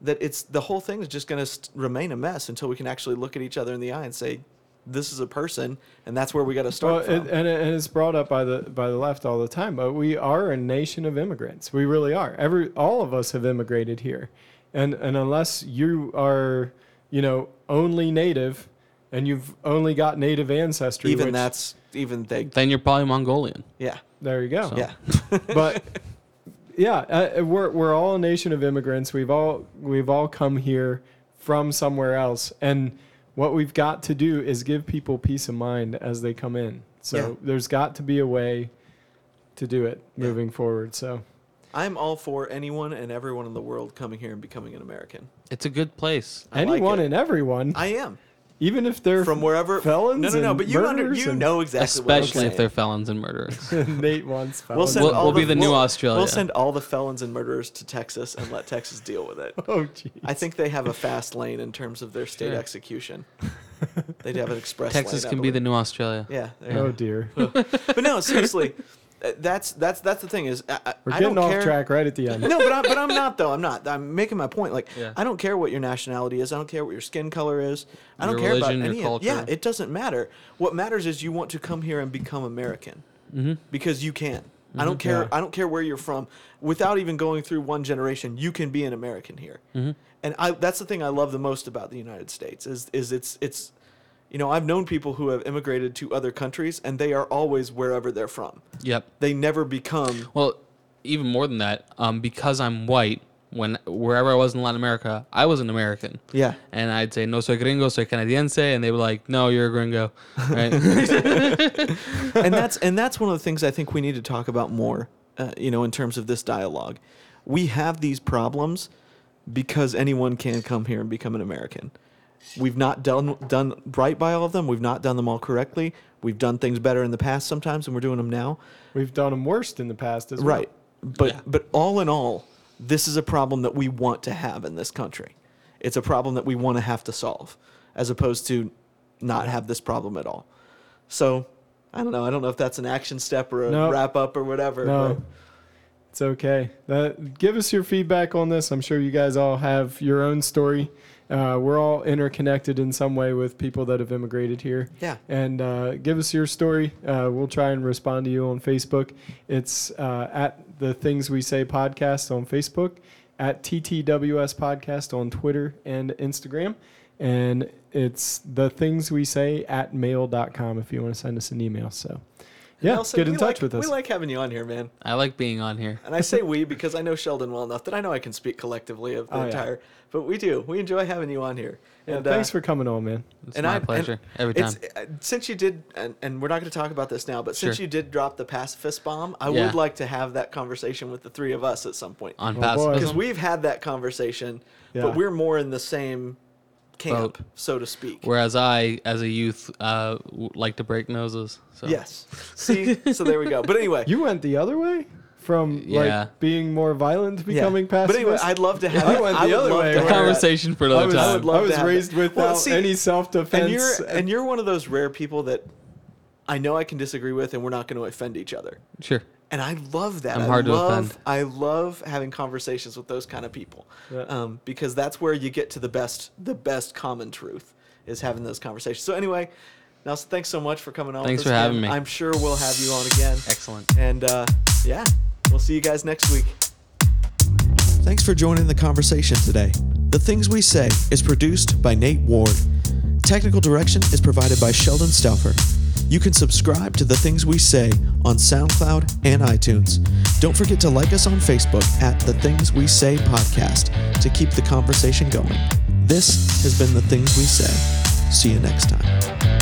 That it's the whole thing is just going to st- remain a mess until we can actually look at each other in the eye and say, "This is a person," and that's where we got to Well, start it, from. and, it, and it's brought up by the by the left all the time, but we are a nation of immigrants. We really are. Every all of us have immigrated here, and and unless you are, you know, only native, and you've only got native ancestry, even which- that's even they, Then you're probably Mongolian. yeah, there you go. So- yeah, [laughs] but yeah, uh, we're we're all a nation of immigrants. We've all we've all come here from somewhere else, and what we've got to do is give people peace of mind as they come in. So Yeah. there's got to be a way to do it Yeah. moving forward. So I'm all for anyone and everyone in the world coming here and becoming an American. It's a good place. I anyone it. and everyone, I am even if they're from wherever. felons No, no, no. But you under, you and- know exactly what I'm Especially if they're felons and murderers. [laughs] Nate wants We'll send We'll- all we'll be the, the new we'll- Australia. We'll send all the felons and murderers to Texas and let Texas deal with it. [laughs] oh, geez. I think they have a fast lane in terms of their state Sure. execution. They'd have an express Texas lane, can be the new Australia. Yeah. there Oh dear, But no, seriously, Uh, that's that's that's the thing is I, I- we're I getting don't off care. track right at the end. No, but I'm, but I'm not though. I'm not. I'm making my point. Like Yeah. I don't care what your nationality is. I don't care what your skin color is. I don't Your care religion, about your any. culture. Of, yeah, it doesn't matter. What matters is you want to come here and become American Mm-hmm. because you can. I mm-hmm. don't care. Yeah. I don't care where you're from. Without even going through one generation, you can be an American here. Mm-hmm. And I, that's the thing I love the most about the United States is is it's it's, you know, I've known people who have immigrated to other countries and they are always wherever they're from. Yep. They never become. Well, even more than that, um, because I'm white, when wherever I was in Latin America, I was an American. Yeah. And I'd say, no soy gringo, soy canadiense. And they were like, no, you're a gringo. Right? [laughs] and that's and that's one of the things I think we need to talk about more. Uh, you know, in terms of this dialogue, we have these problems because anyone can come here and become an American. We've not done done right by all of them. We've not done them all correctly. We've done things better in the past sometimes, and we're doing them now. We've done them worst in the past as well. Right. But Yeah. but all in all, this is a problem that we want to have in this country. It's a problem that we want to have to solve, as opposed to not have this problem at all. So I don't know. I don't know if that's an action step or a No. wrap up or whatever. No, but- it's okay. That, give us your feedback on this. I'm sure you guys all have your own story. Uh, we're all interconnected in some way with people that have immigrated here. Yeah. And uh, give us your story. Uh, we'll try and respond to you on Facebook. It's uh, at the Things We Say podcast on Facebook, at TTWS podcast on Twitter and Instagram. And it's the things we say at mail.com if you want to send us an email. So, yeah, Nelson, get in we touch like- with us. We like having you on here, man. I like being on here. And I say we because I know Sheldon well enough that I know I can speak collectively of the Oh, yeah. entire. But we do. We enjoy having you on here. Yeah, And thanks uh, for coming on, man. It's and my I- and pleasure every time. It's, uh, since you did, and, and we're not going to talk about this now, but since Sure. you did drop the pacifist bomb, I Yeah. would like to have that conversation with the three of us at some point. on Oh, pacifism. Because we've had that conversation, Yeah. but we're more in the same camp, Boat. so to speak. Whereas I, as a youth, uh, w- like to break noses. So. Yes. See, so there we go. But anyway, [laughs] You went the other way from Yeah. like being more violent to yeah. becoming pacifist. But anyway, I'd love to have. I went the would other way, to A where- that. conversation for I another was, time. I would love I was to raised that. without Well, see, any self defense. and you're and you're one of those rare people that I know I can disagree with, and we're not going to offend each other. Sure. And I love that. I'm I hard to love, offend. I love having conversations with those kind of people, Yeah. um, because that's where you get to the best, the best common truth is having those conversations. So anyway, Nelson, thanks so much for coming on. Thanks for having again. me. I'm sure we'll have you on again. Excellent. And uh, yeah, we'll see you guys next week. Thanks for joining the conversation today. The Things We Say is produced by Nate Ward. Technical direction is provided by Sheldon Stauffer. You can subscribe to The Things We Say on SoundCloud and iTunes. Don't forget to like us on Facebook at The Things We Say Podcast to keep the conversation going. This has been The Things We Say. See you next time.